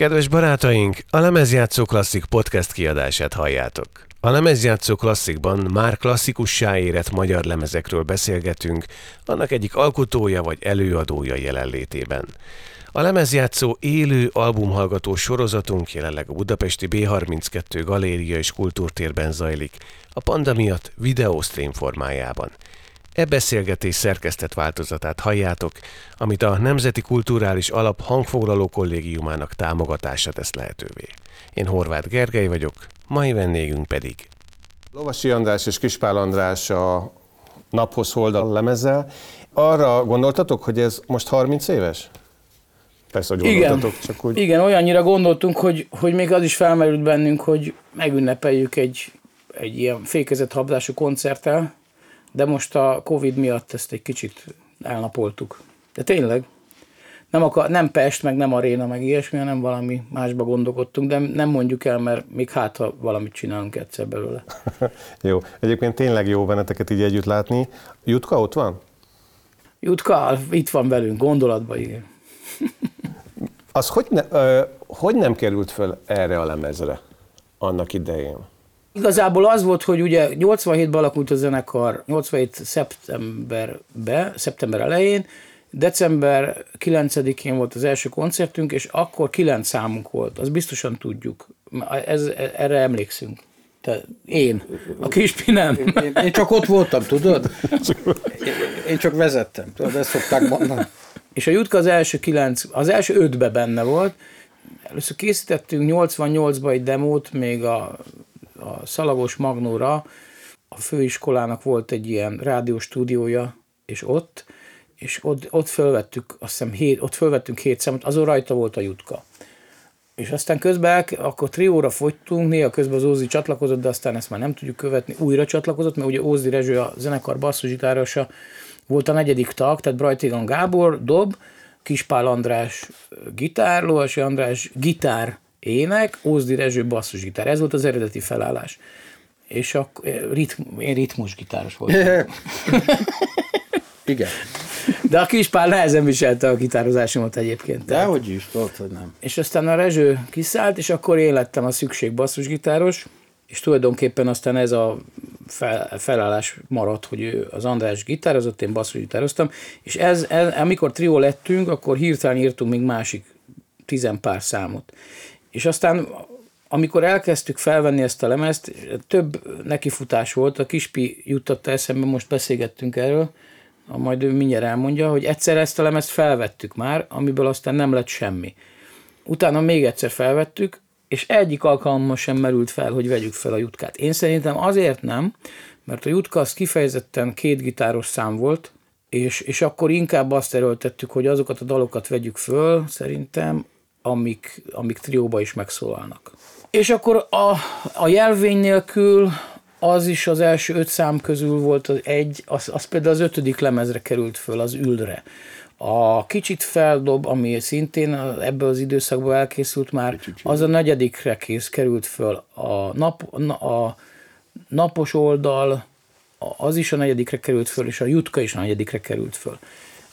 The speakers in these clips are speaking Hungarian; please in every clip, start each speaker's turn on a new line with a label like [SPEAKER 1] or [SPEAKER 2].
[SPEAKER 1] Kedves barátaink, a Lemezjátszó Klasszik podcast kiadását halljátok. A Lemezjátszó Klasszikban már klasszikussá érett magyar lemezekről beszélgetünk, annak egyik alkotója vagy előadója jelenlétében. A lemezjátszó élő albumhallgató sorozatunk jelenleg a budapesti B32 Galéria és Kultúrtérben zajlik, a panda miatt videóstream formájában. E beszélgetés szerkesztett változatát halljátok, amit a Nemzeti Kulturális Alap hangfoglaló kollégiumának támogatása tesz lehetővé. Én Horváth Gergely vagyok, mai vendégünk pedig. Lovasi András és Kispál András a naphoz holdal lemezzel. Arra gondoltatok, hogy ez most 30 éves? Persze, hogy
[SPEAKER 2] Igen,
[SPEAKER 1] csak úgy.
[SPEAKER 2] igen, olyannyira gondoltunk, hogy, hogy még az is felmerült bennünk, hogy megünnepeljük egy, egy ilyen fékezett habzású koncerttel, de most a Covid miatt ezt egy kicsit elnapoltuk. De tényleg, nem, akar, nem Pest, meg nem Aréna, meg ilyesmi, hanem valami másba gondolkodtunk, de nem mondjuk el, mert még hát, ha valamit csinálunk egyszer belőle.
[SPEAKER 1] jó. Egyébként tényleg jó benneteket így együtt látni. Jutka ott van?
[SPEAKER 2] Jutka itt van velünk, gondolatban, igen.
[SPEAKER 1] Az hogy, ne, ö, hogy nem került föl erre a lemezre annak idején?
[SPEAKER 2] Igazából az volt, hogy ugye 87-ben alakult a zenekar, 87 szeptemberbe, szeptember elején, december 9-én volt az első koncertünk, és akkor 9 számunk volt, az biztosan tudjuk. Ez, erre emlékszünk. Te, én, a Kispi nem.
[SPEAKER 3] Én, én, én csak ott voltam, tudod? Én, én csak vezettem, tudod, ezt szokták mondani.
[SPEAKER 2] És a Jutka az első kilenc, az első ötbe benne volt. Először készítettünk 88-ba egy demót, még a, a Szalagos Magnóra, a főiskolának volt egy ilyen rádióstúdiója, és ott, és ott, ott fölvettük, azt hiszem, hét, ott fölvettünk hét számot, azon rajta volt a Jutka. És aztán közben akkor trióra fogytunk, néha közben az Ózi csatlakozott, de aztán ezt már nem tudjuk követni, újra csatlakozott, mert ugye Ózi Rezső a zenekar basszusgitárosa volt a negyedik tag, tehát Brajtigan Gábor, dob, Kispál András gitár, Lovasi András gitár, ének, Ózdi Rezső basszusgitár. Ez volt az eredeti felállás. És akkor ritm, én ritmusgitáros voltam.
[SPEAKER 3] Igen.
[SPEAKER 2] De a Kispál nehezen viselte a gitározásomat egyébként.
[SPEAKER 3] De hogy is, tudod, hogy nem.
[SPEAKER 2] És aztán a Rezső kiszállt, és akkor én lettem a szükség basszusgitáros, és tulajdonképpen aztán ez a fel, felállás maradt, hogy az András gitározott, én basszusgitároztam, és ez, ez, amikor trió lettünk, akkor hirtelen írtunk még másik tizen pár számot. És aztán amikor elkezdtük felvenni ezt a lemezt, több nekifutás volt, a Kispi juttatta eszembe, most beszélgettünk erről, majd ő mindjárt elmondja, hogy egyszer ezt a lemezt felvettük már, amiből aztán nem lett semmi. Utána még egyszer felvettük, és egyik alkalommal sem merült fel, hogy vegyük fel a jutkát. Én szerintem azért nem, mert a jutka az kifejezetten két gitáros szám volt, és, és akkor inkább azt erőltettük, hogy azokat a dalokat vegyük föl, szerintem, amik, amik trióba is megszólalnak. És akkor a, a jelvény nélkül az is az első öt szám közül volt az egy, az, az például az ötödik lemezre került föl, az ülre. A kicsit feldob, ami szintén ebből az időszakból elkészült már, az a negyedikre kész került föl. A, nap, a napos oldal, az is a negyedikre került föl, és a jutka is a negyedikre került föl.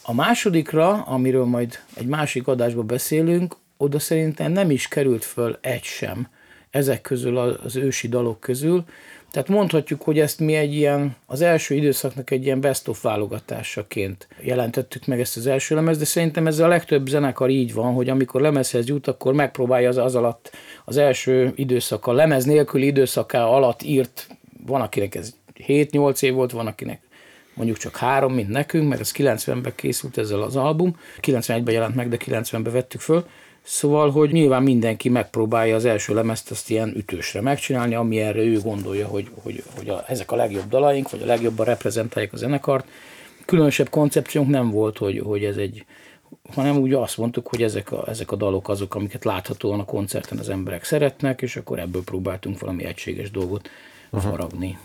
[SPEAKER 2] A másodikra, amiről majd egy másik adásban beszélünk, oda szerintem nem is került föl egy sem ezek közül az ősi dalok közül, tehát mondhatjuk, hogy ezt mi egy ilyen, az első időszaknak egy ilyen best of válogatásaként jelentettük meg ezt az első lemez, de szerintem ez a legtöbb zenekar így van, hogy amikor lemezhez jut, akkor megpróbálja az, az alatt, az első időszak, a lemez nélküli időszaká alatt írt, van akinek ez 7-8 év volt, van akinek mondjuk csak három, mint nekünk, mert ez 90-ben készült ezzel az album, 91-ben jelent meg, de 90-ben vettük föl, Szóval, hogy nyilván mindenki megpróbálja az első lemezt azt ilyen ütősre megcsinálni, ami erre ő gondolja, hogy, hogy, hogy a, ezek a legjobb dalaink, vagy a legjobban reprezentálják a zenekart. Különösebb koncepciónk nem volt, hogy, hogy ez egy, hanem úgy azt mondtuk, hogy ezek a, ezek a dalok azok, amiket láthatóan a koncerten az emberek szeretnek, és akkor ebből próbáltunk valami egységes dolgot uh-huh. faragni.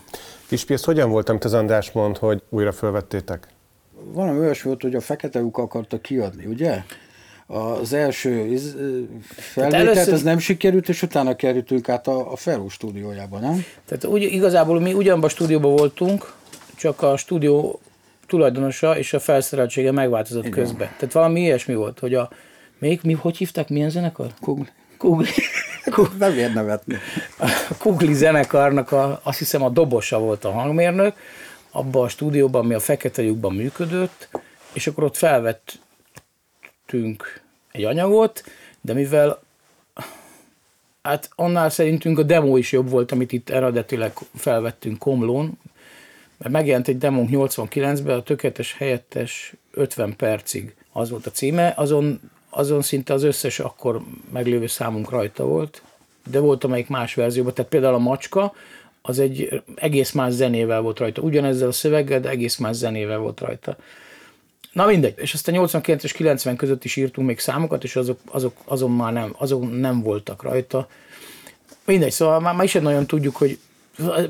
[SPEAKER 1] Kispi, ez hogyan volt, amit az András mond, hogy újra felvettétek?
[SPEAKER 3] Valami olyas volt, hogy a fekete lyuk akarta kiadni, ugye? Az első felvételt, először... az nem sikerült, és utána kerültünk át a, a Felú stúdiójába, nem?
[SPEAKER 2] Tehát úgy, igazából mi ugyanabban a stúdióban voltunk, csak a stúdió tulajdonosa és a felszereltsége megváltozott Igen. közben. Tehát valami ilyesmi volt, hogy a még mi, hogy hívták, milyen zenekar?
[SPEAKER 3] Kugli.
[SPEAKER 2] Kugli,
[SPEAKER 3] nem ér nevetni.
[SPEAKER 2] A Kugli zenekarnak a, azt hiszem a dobosa volt a hangmérnök, abban a stúdióban, ami a Fekete lyukban működött, és akkor ott felvettünk egy anyagot, de mivel hát annál szerintünk a demo is jobb volt, amit itt eredetileg felvettünk Komlón, mert megjelent egy demónk 89-ben, a tökéletes helyettes 50 percig az volt a címe, azon, azon szinte az összes akkor meglévő számunk rajta volt, de volt amelyik más verzióban, tehát például a Macska, az egy egész más zenével volt rajta, ugyanezzel a szöveggel, de egész más zenével volt rajta. Na mindegy, és aztán 89 és 90 között is írtunk még számokat, és azok, azok, azon már nem, azok nem voltak rajta. Mindegy, szóval már, már is nagyon tudjuk, hogy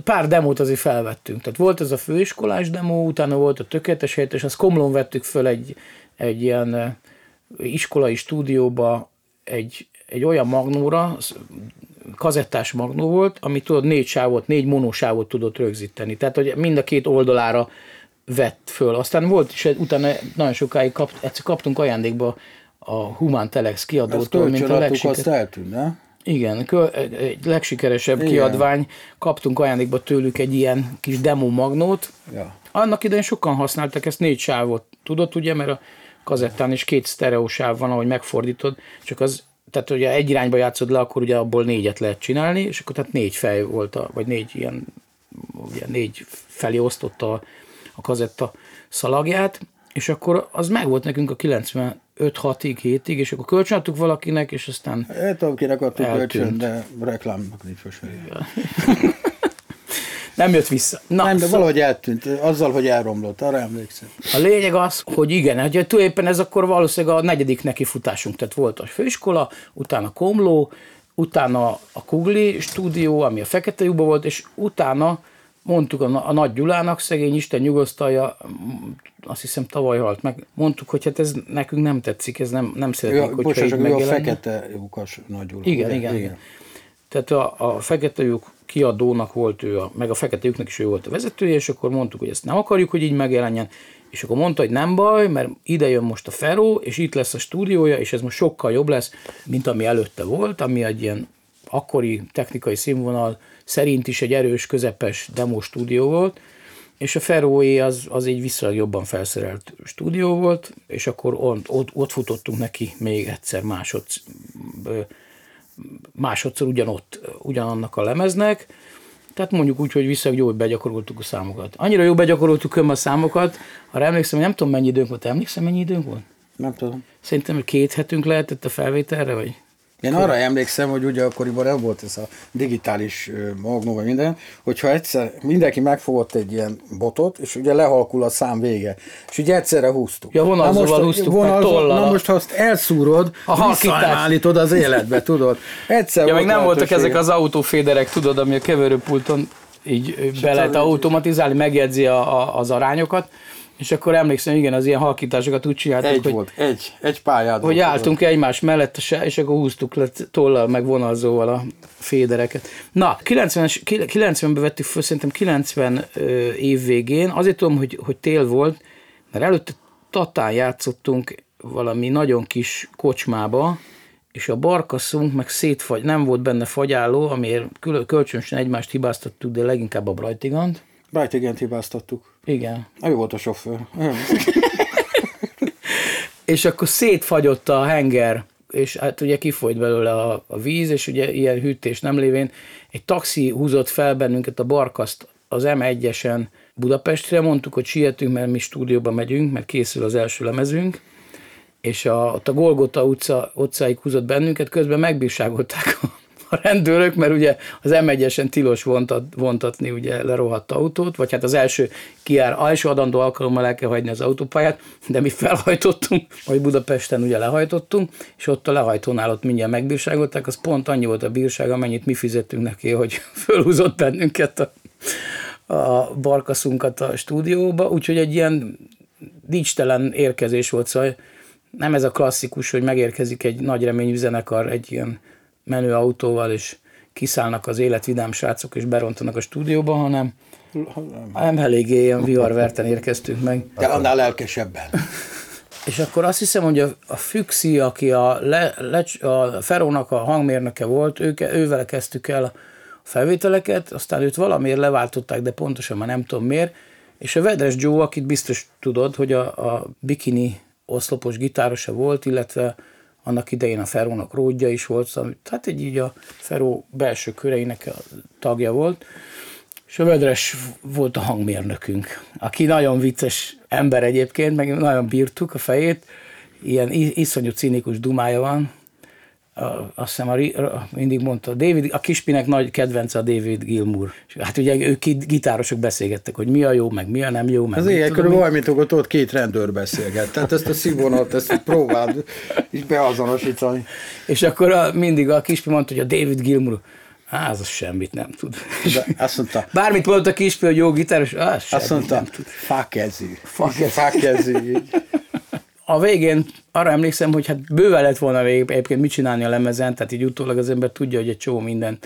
[SPEAKER 2] pár demót azért felvettünk. Tehát volt ez a főiskolás demo, utána volt a tökéletes helyet, és azt Komlón vettük föl egy, egy ilyen iskolai stúdióba egy, egy olyan magnóra, kazettás magnó volt, ami tudod négy sávot, négy monosávot tudott rögzíteni. Tehát, hogy mind a két oldalára vett föl. Aztán volt, és utána nagyon sokáig kapt, egyszer kaptunk ajándékba a Human Telex kiadótól,
[SPEAKER 3] mint a legsikeresebb. azt eltűnt, ne?
[SPEAKER 2] Igen, egy legsikeresebb Igen. kiadvány, kaptunk ajándékba tőlük egy ilyen kis demo magnót. Ja. Annak idején sokan használtak ezt négy sávot, tudod ugye, mert a kazettán is két sztereósáv van, ahogy megfordítod, csak az, tehát ugye egy irányba játszod le, akkor ugye abból négyet lehet csinálni, és akkor tehát négy fej volt, a, vagy négy ilyen, ugye négy felé osztotta a, a kazetta szalagját, és akkor az meg volt nekünk a 95 6-ig, 7-ig, és akkor kölcsönadtuk valakinek, és aztán
[SPEAKER 3] Hát akinek adtuk kölcsön, de reklámnak nincs ja.
[SPEAKER 2] nem jött vissza.
[SPEAKER 3] Na, nem, de szóval... valahogy eltűnt, azzal, hogy elromlott, arra emlékszem.
[SPEAKER 2] A lényeg az, hogy igen, hogy tulajdonképpen ez akkor valószínűleg a negyedik nekifutásunk, tehát volt a főiskola, utána Komló, utána a Kugli stúdió, ami a Fekete lyukban volt, és utána mondtuk a, a Nagy Gyulának, szegény Isten nyugosztalja, azt hiszem tavaly halt meg, mondtuk, hogy hát ez nekünk nem tetszik, ez nem, nem szeretnék, ja,
[SPEAKER 3] hogyha így megjelenne. a Fekete lyukas Nagy Gyula.
[SPEAKER 2] Igen, igen, igen, igen. Tehát a, a Fekete lyuk kiadónak volt ő, a, meg a Fekete lyuknak is ő volt a vezetője, és akkor mondtuk, hogy ezt nem akarjuk, hogy így megjelenjen, és akkor mondta, hogy nem baj, mert ide jön most a Feró, és itt lesz a stúdiója, és ez most sokkal jobb lesz, mint ami előtte volt, ami egy ilyen akkori technikai színvonal szerint is egy erős, közepes demo stúdió volt, és a Feróé az, az egy viszonylag jobban felszerelt stúdió volt, és akkor ott, ott, ott futottunk neki még egyszer másodsz, másodszor ugyanott, ugyanannak a lemeznek, tehát mondjuk úgy, hogy viszonylag jól begyakoroltuk a számokat. Annyira jól begyakoroltuk a számokat, ha emlékszem, hogy nem tudom mennyi időnk volt. Emlékszem, mennyi időnk volt?
[SPEAKER 3] Nem tudom.
[SPEAKER 2] Szerintem két hetünk lehetett a felvételre, vagy?
[SPEAKER 3] Én arra emlékszem, hogy ugye akkoriban nem volt ez a digitális magnó, vagy minden, hogyha egyszer mindenki megfogott egy ilyen botot, és ugye lehalkul a szám vége, és ugye egyszerre húztuk.
[SPEAKER 2] Ja, vonalzóval húztuk vonalzó,
[SPEAKER 3] meg Na most, ha azt elszúrod, a visszaállítod az életbe, tudod.
[SPEAKER 2] Egyszer ja, meg nem voltak ezek az autóféderek, tudod, ami a keverőpulton így be lehet automatizálni, megjegyzi a, a, az arányokat, és akkor emlékszem, igen, az ilyen halkításokat úgy csináltuk,
[SPEAKER 3] egy hogy, volt, egy, egy pályád
[SPEAKER 2] Hogy volt, álltunk volt. egymás mellett, és akkor húztuk le tollal, meg vonalzóval a fédereket. Na, 90 90-ben vettük föl, szerintem 90 év végén, azért tudom, hogy, hogy tél volt, mert előtte Tatán játszottunk valami nagyon kis kocsmába, és a barkaszunk meg szétfagy, nem volt benne fagyáló, amiért kölcsönösen egymást hibáztattuk, de leginkább a Brightigant.
[SPEAKER 3] Brightigant hibáztattuk.
[SPEAKER 2] Igen.
[SPEAKER 3] Ő volt a sofőr.
[SPEAKER 2] és akkor szétfagyott a henger, és hát ugye kifolyt belőle a, a víz, és ugye ilyen hűtés nem lévén egy taxi húzott fel bennünket a barkaszt az M1-esen Budapestre, mondtuk, hogy sietünk, mert mi stúdióba megyünk, mert készül az első lemezünk, és a, ott a Golgota utca, utcáig húzott bennünket, közben megbírságolták a a rendőrök, mert ugye az M1-esen tilos vontat, vontatni ugye lerohadt autót, vagy hát az első kiár, első adandó alkalommal el kell hagyni az autópályát, de mi felhajtottunk, vagy Budapesten ugye lehajtottunk, és ott a lehajtónál ott mindjárt megbírságolták, az pont annyi volt a bírság, amennyit mi fizettünk neki, hogy fölhúzott bennünket a, a barkaszunkat a stúdióba, úgyhogy egy ilyen dicsitelen érkezés volt, szóval nem ez a klasszikus, hogy megérkezik egy nagy reményű zenekar egy ilyen menő autóval, és kiszállnak az életvidám srácok, és berontanak a stúdióba, hanem nem eléggé ilyen viharverten érkeztünk meg.
[SPEAKER 3] De annál lelkesebben.
[SPEAKER 2] És akkor azt hiszem, hogy a, a Füxi, aki a, le, le, a Ferónak a hangmérnöke volt, ők, ővel kezdtük el a felvételeket, aztán őt valamiért leváltották, de pontosan már nem tudom miért, és a Vedres Joe, akit biztos tudod, hogy a, a bikini oszlopos gitárosa volt, illetve annak idején a Ferónak ródja is volt, szóval, tehát egy így a Feró belső köreinek a tagja volt, és a Vedres volt a hangmérnökünk, aki nagyon vicces ember egyébként, meg nagyon bírtuk a fejét, ilyen iszonyú cinikus dumája van, azt hiszem a, mindig mondta, David, a Kispinek nagy kedvence a David Gilmour. Hát ugye ők gitárosok beszélgettek, hogy mi a jó, meg mi a nem jó. Meg
[SPEAKER 3] Ez ilyen körülbelül olyan, mint hogy ott két rendőr beszélget. Tehát ezt a színvonalat, ezt próbáld is beazonosítani.
[SPEAKER 2] És akkor a, mindig a Kispi mondta, hogy a David Gilmour, Á, az semmit nem tud.
[SPEAKER 3] De azt mondta.
[SPEAKER 2] Bármit mondta a kispi, hogy jó gitáros, á,
[SPEAKER 3] azt mondta, nem tud. Fakezű. Fakezű
[SPEAKER 2] a végén arra emlékszem, hogy hát bőven lett volna végig egyébként mit csinálni a lemezen, tehát így utólag az ember tudja, hogy egy csomó minden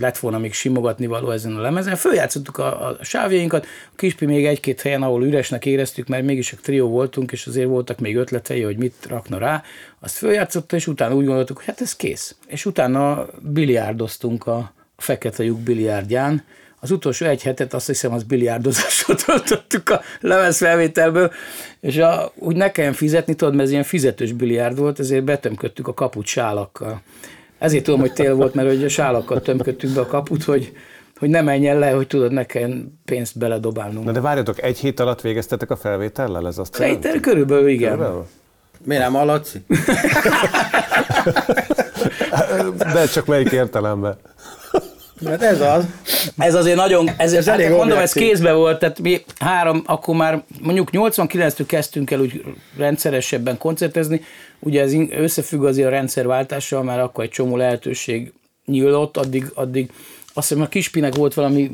[SPEAKER 2] lett volna még simogatni való ezen a lemezen. Följátszottuk a, a sávjainkat, a Kispi még egy-két helyen, ahol üresnek éreztük, mert mégis a trió voltunk, és azért voltak még ötletei, hogy mit rakna rá. Azt följátszotta, és utána úgy gondoltuk, hogy hát ez kész. És utána biliárdoztunk a, a fekete lyuk biliárdján, az utolsó egy hetet azt hiszem az biliárdozásra töltöttük a lemezfelvételből, és a, úgy ne kelljen fizetni, tudod, mert ez ilyen fizetős biliárd volt, ezért betömködtük a kaput sálakkal. Ezért tudom, hogy tél volt, mert hogy a sálakkal tömködtük be a kaput, hogy, hogy ne menjen le, hogy tudod, ne kelljen pénzt beledobálnunk.
[SPEAKER 1] Na de várjatok, egy hét alatt végeztetek a felvétellel? Ez azt
[SPEAKER 2] Szerintem körülbelül igen. Körülbelül?
[SPEAKER 3] Miért nem alaci?
[SPEAKER 1] de csak melyik értelemben?
[SPEAKER 3] Hát ez az.
[SPEAKER 2] Ez azért nagyon, ez, ez hát elég mondom, ez kézbe volt, tehát mi három, akkor már mondjuk 89-től kezdtünk el úgy rendszeresebben koncertezni, ugye ez összefügg azért a rendszerváltással, mert akkor egy csomó lehetőség nyílott, addig, addig azt hiszem a Kispinek volt valami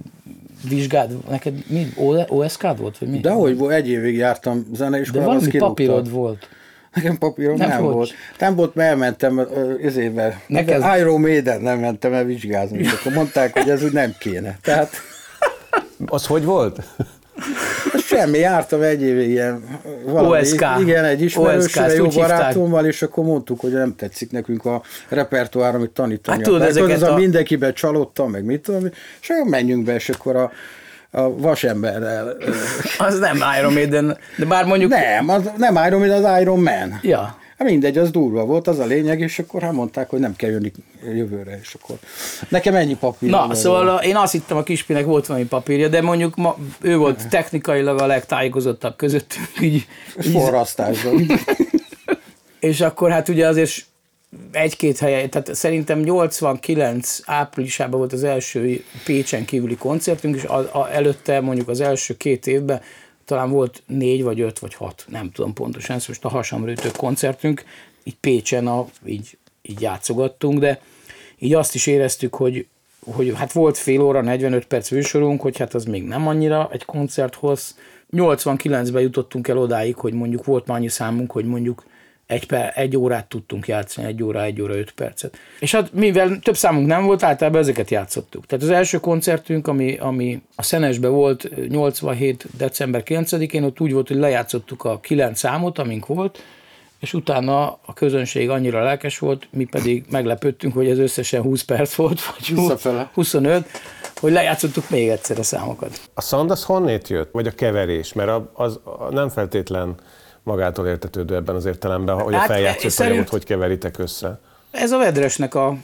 [SPEAKER 2] vizsgád, neked mi, OSK-d volt, vagy mi?
[SPEAKER 3] De hogy egy évig jártam zeneiskolába,
[SPEAKER 2] De valami papírod volt.
[SPEAKER 3] Nekem papírom nem, nem volt. volt. Nem volt, mert elmentem ezével. Neked... Iron Maiden nem mentem el vizsgázni, és akkor mondták, hogy ez úgy nem kéne. Tehát...
[SPEAKER 1] Az hogy volt?
[SPEAKER 3] Semmi, jártam egy évig ilyen valami,
[SPEAKER 2] OSK.
[SPEAKER 3] igen, egy ismerősre, jó barátommal, és akkor mondtuk, hogy nem tetszik nekünk a repertoár, amit tanítani. Hát tudod, ezeket a... a... mindenkiben csalódtam, meg mit tudom, és akkor menjünk be, és akkor a a vasemberrel.
[SPEAKER 2] Az nem Iron Maiden, de bár mondjuk...
[SPEAKER 3] Nem, az nem Iron Maiden, az Iron Man.
[SPEAKER 2] Ja.
[SPEAKER 3] Hát mindegy, az durva volt, az a lényeg, és akkor hát mondták, hogy nem kell jönni jövőre, és akkor nekem ennyi papír.
[SPEAKER 2] Na, szóval volt. én azt hittem, a kispinek volt valami papírja, de mondjuk ma, ő volt technikailag a legtájékozottabb közöttünk, így.
[SPEAKER 3] Forrasztásban.
[SPEAKER 2] és akkor hát ugye azért egy-két helyen, tehát szerintem 89 áprilisában volt az első Pécsen kívüli koncertünk, és a, a, előtte mondjuk az első két évben talán volt négy, vagy öt, vagy hat, nem tudom pontosan, ez most a hasamrőtő koncertünk, így Pécsen a, így, így játszogattunk, de így azt is éreztük, hogy, hogy hát volt fél óra, 45 perc műsorunk, hogy hát az még nem annyira egy koncerthoz. 89-ben jutottunk el odáig, hogy mondjuk volt már annyi számunk, hogy mondjuk egy, per, egy órát tudtunk játszani, egy óra, egy óra, öt percet. És hát mivel több számunk nem volt, általában ezeket játszottuk. Tehát az első koncertünk, ami, ami a Szenesbe volt 87. december 9-én, ott úgy volt, hogy lejátszottuk a kilenc számot, amink volt, és utána a közönség annyira lelkes volt, mi pedig meglepődtünk, hogy ez összesen 20 perc volt, vagy 25, hogy lejátszottuk még egyszer a számokat.
[SPEAKER 1] A szand az honnét jött? Vagy a keverés? Mert az, az nem feltétlen magától értetődő ebben az értelemben, hogy hát, a feljátszó szerint... hogy keveritek össze.
[SPEAKER 2] Ez a vedresnek a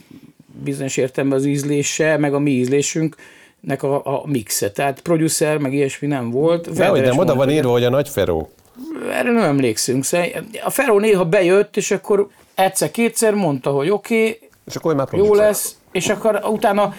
[SPEAKER 2] bizonyos értelemben az ízlése, meg a mi ízlésünknek a, a mixe. Tehát producer, meg ilyesmi nem volt.
[SPEAKER 1] De, hogy nem, oda van írva, hogy a nagy Feró.
[SPEAKER 2] Erre nem emlékszünk. A Feró néha bejött, és akkor egyszer-kétszer mondta, hogy oké, okay,
[SPEAKER 1] és akkor már
[SPEAKER 2] jó lesz, és akkor utána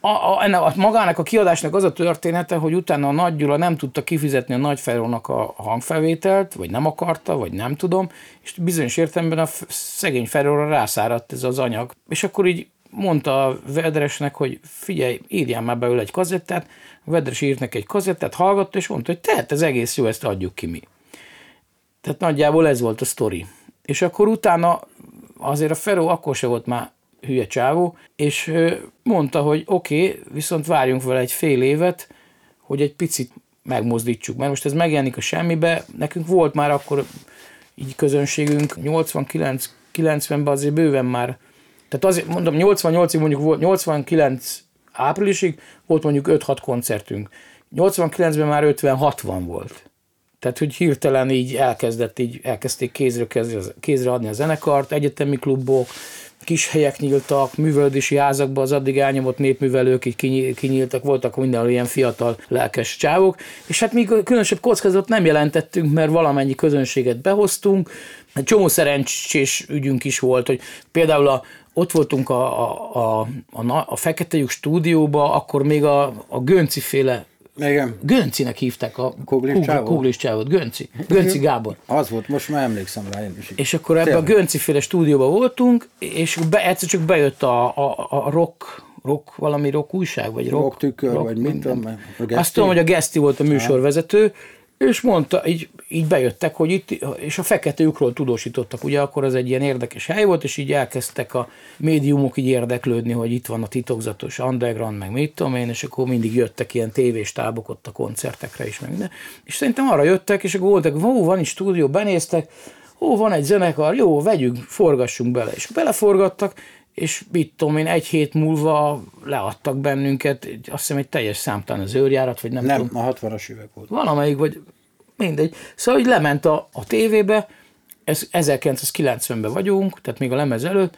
[SPEAKER 2] a, a, ennek, a, magának a kiadásnak az a története, hogy utána a Nagy Gyula nem tudta kifizetni a Nagy Ferónak a, hangfelvételt, vagy nem akarta, vagy nem tudom, és bizonyos értelemben a szegény Feróra rászáradt ez az anyag. És akkor így mondta a Vedresnek, hogy figyelj, írjál már belőle egy kazettát, a Vedres írt neki egy kazettát, hallgatta, és mondta, hogy tehet, ez egész jó, ezt adjuk ki mi. Tehát nagyjából ez volt a sztori. És akkor utána azért a Feró akkor se volt már hülye csávó, és mondta, hogy oké, okay, viszont várjunk vele egy fél évet, hogy egy picit megmozdítsuk, mert most ez megjelenik a semmibe, nekünk volt már akkor így közönségünk 89 90-ben azért bőven már, tehát azért mondom, 88-ig mondjuk volt, 89 áprilisig volt mondjuk 5-6 koncertünk. 89-ben már 50-60 volt. Tehát, hogy hirtelen így elkezdett, így elkezdték kézre, kézre adni a zenekart, egyetemi klubok, kis helyek nyíltak, művelődési házakban az addig elnyomott népművelők így kinyíltak, voltak mindenhol ilyen fiatal lelkes csávok, és hát mi különösebb kockázatot nem jelentettünk, mert valamennyi közönséget behoztunk, egy csomó szerencsés ügyünk is volt, hogy például a, ott voltunk a, a, a, a, a Fekete Lyuk stúdióba, akkor még a, a Gönci féle
[SPEAKER 3] igen.
[SPEAKER 2] Göncinek hívták a Kuglis csávot. Gönci. Gönci Gábor.
[SPEAKER 3] Az volt, most már emlékszem rá én is.
[SPEAKER 2] És akkor ebben a Gönci féle stúdióban voltunk, és be, egyszer csak bejött a, a, a rock rock, valami rock újság, vagy rock,
[SPEAKER 3] rock tükör, rock, vagy mit tudom.
[SPEAKER 2] Azt tudom, hogy a Geszti volt a műsorvezető, és mondta, így, így bejöttek, hogy itt, és a fekete lyukról tudósítottak, ugye akkor az egy ilyen érdekes hely volt, és így elkezdtek a médiumok így érdeklődni, hogy itt van a titokzatos underground, meg mit tudom én, és akkor mindig jöttek ilyen tévés tábok ott a koncertekre is, meg minden. És szerintem arra jöttek, és akkor voltak, ó, van egy stúdió, benéztek, ó, van egy zenekar, jó, vegyünk, forgassunk bele. És beleforgattak, és mit tudom én, egy hét múlva leadtak bennünket, azt hiszem egy teljes számtán az őrjárat, vagy nem,
[SPEAKER 3] nem
[SPEAKER 2] tudom.
[SPEAKER 3] a 60-as évek volt.
[SPEAKER 2] Valamelyik, vagy mindegy. Szóval, hogy lement a, a tévébe, ez 1990-ben vagyunk, tehát még a lemez előtt,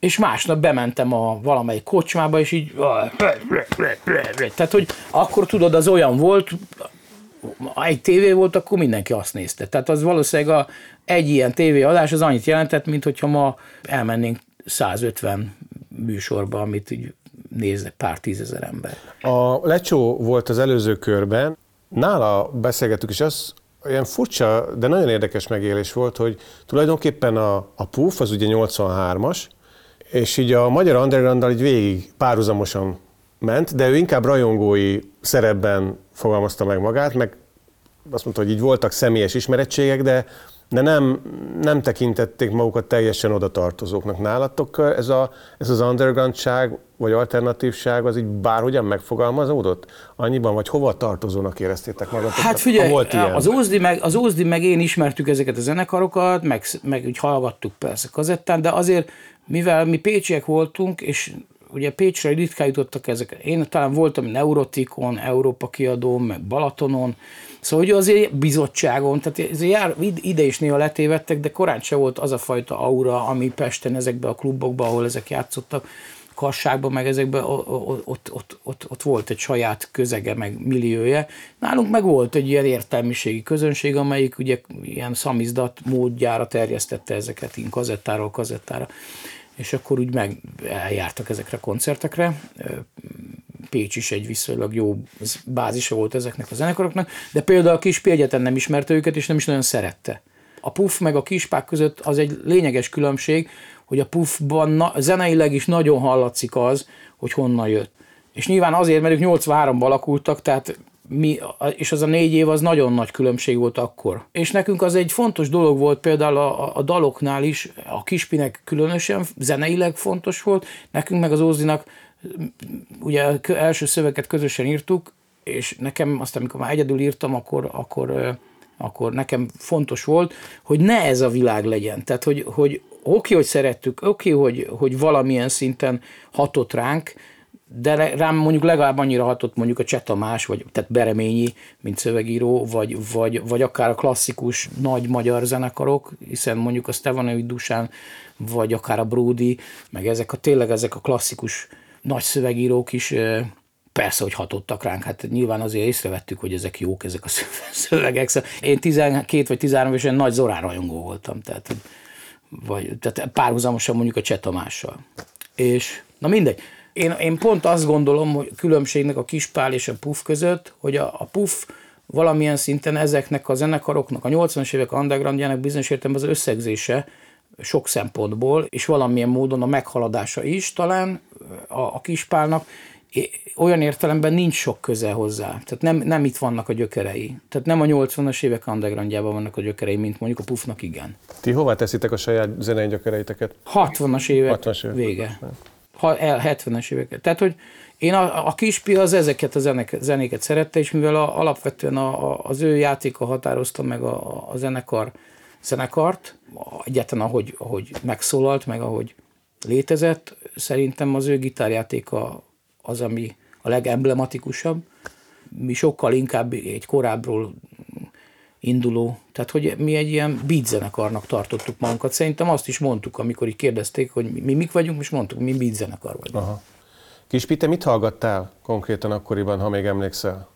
[SPEAKER 2] és másnap bementem a valamelyik kocsmába, és így tehát, hogy akkor tudod, az olyan volt, egy tévé volt, akkor mindenki azt nézte. Tehát az valószínűleg a, egy ilyen tévéadás az annyit jelentett, mint hogyha ma elmennénk 150 műsorba, amit így néznek pár tízezer ember.
[SPEAKER 1] A Lecsó volt az előző körben, nála beszélgettük, és az olyan furcsa, de nagyon érdekes megélés volt, hogy tulajdonképpen a, a PUF az ugye 83-as, és így a magyar underground így végig párhuzamosan ment, de ő inkább rajongói szerepben fogalmazta meg magát, meg azt mondta, hogy így voltak személyes ismerettségek, de de nem, nem tekintették magukat teljesen oda tartozóknak. Nálatok ez, a, ez az undergroundság, vagy alternatívság az így bárhogyan megfogalmazódott? Annyiban, vagy hova tartozónak éreztétek magatokat?
[SPEAKER 2] Hát figyelj, volt ilyen? az Ózdi, meg, az Ózdi meg én ismertük ezeket a zenekarokat, meg, meg úgy hallgattuk persze kazettán, de azért, mivel mi pécsiek voltunk, és ugye Pécsre ritkán jutottak ezek. Én talán voltam Neurotikon, Európa kiadón, meg Balatonon, Szóval hogy azért bizottságon, tehát ez jár, ide is néha letévettek, de korán se volt az a fajta aura, ami Pesten ezekben a klubokban, ahol ezek játszottak, Kasságban, meg ezekben ott, ott, ott, ott, ott volt egy saját közege, meg milliója. Nálunk meg volt egy ilyen értelmiségi közönség, amelyik ugye ilyen szamizdat módjára terjesztette ezeket, ilyen kazettáról kazettára. És akkor úgy meg eljártak ezekre a koncertekre Pécs is egy viszonylag jó bázisa volt ezeknek a zenekaroknak, de például a Kis egyetlen nem ismerte őket, és nem is nagyon szerette. A Puff meg a Kispák között az egy lényeges különbség, hogy a Puffban na, zeneileg is nagyon hallatszik az, hogy honnan jött. És nyilván azért, mert ők 83-ban alakultak, tehát mi, és az a négy év az nagyon nagy különbség volt akkor. És nekünk az egy fontos dolog volt például a, a daloknál is, a Kispinek különösen zeneileg fontos volt, nekünk meg az Ózdinak ugye első szöveget közösen írtuk, és nekem azt, amikor már egyedül írtam, akkor, akkor, akkor nekem fontos volt, hogy ne ez a világ legyen. Tehát, hogy, hogy oké, hogy szerettük, oké, hogy, hogy valamilyen szinten hatott ránk, de rám mondjuk legalább annyira hatott mondjuk a Cseh Tamás, vagy tehát Bereményi, mint szövegíró, vagy, vagy, vagy akár a klasszikus nagy magyar zenekarok, hiszen mondjuk a Stevanovic Dusán, vagy akár a Brody, meg ezek a tényleg ezek a klasszikus nagy szövegírók is persze, hogy hatottak ránk, hát nyilván azért észrevettük, hogy ezek jók, ezek a szövegek. Szóval én 12 vagy 13 évesen nagy Zorán rajongó voltam, tehát, vagy, tehát párhuzamosan mondjuk a Cseh Tamással. És na mindegy. Én, én pont azt gondolom, hogy különbségnek a Kispál és a Puff között, hogy a, a Puff valamilyen szinten ezeknek a zenekaroknak, a 80-as évek undergroundjának bizonyos értelemben az összegzése, sok szempontból, és valamilyen módon a meghaladása is talán a, a kispálnak, olyan értelemben nincs sok köze hozzá. Tehát nem, nem itt vannak a gyökerei. Tehát nem a 80-as évek undergroundjában vannak a gyökerei, mint mondjuk a Pufnak igen.
[SPEAKER 1] Ti hova teszitek a saját zenei gyökereiteket?
[SPEAKER 2] 60-as évek 60 évek vége. Ha, 70-es évek. Tehát, hogy én a, a kispi az ezeket a zenek, zenéket szerette, és mivel a, alapvetően a, a, az ő játéka határozta meg a, a zenekar zenekart, egyáltalán ahogy, ahogy megszólalt, meg ahogy létezett, szerintem az ő gitárjátéka az, ami a legemblematikusabb. Mi sokkal inkább egy korábbról induló, tehát hogy mi egy ilyen beat zenekarnak tartottuk magunkat. Szerintem azt is mondtuk, amikor így kérdezték, hogy mi, mi mik vagyunk, és mondtuk, mi beat zenekar vagyunk. Aha.
[SPEAKER 1] Kis te mit hallgattál konkrétan akkoriban, ha még emlékszel?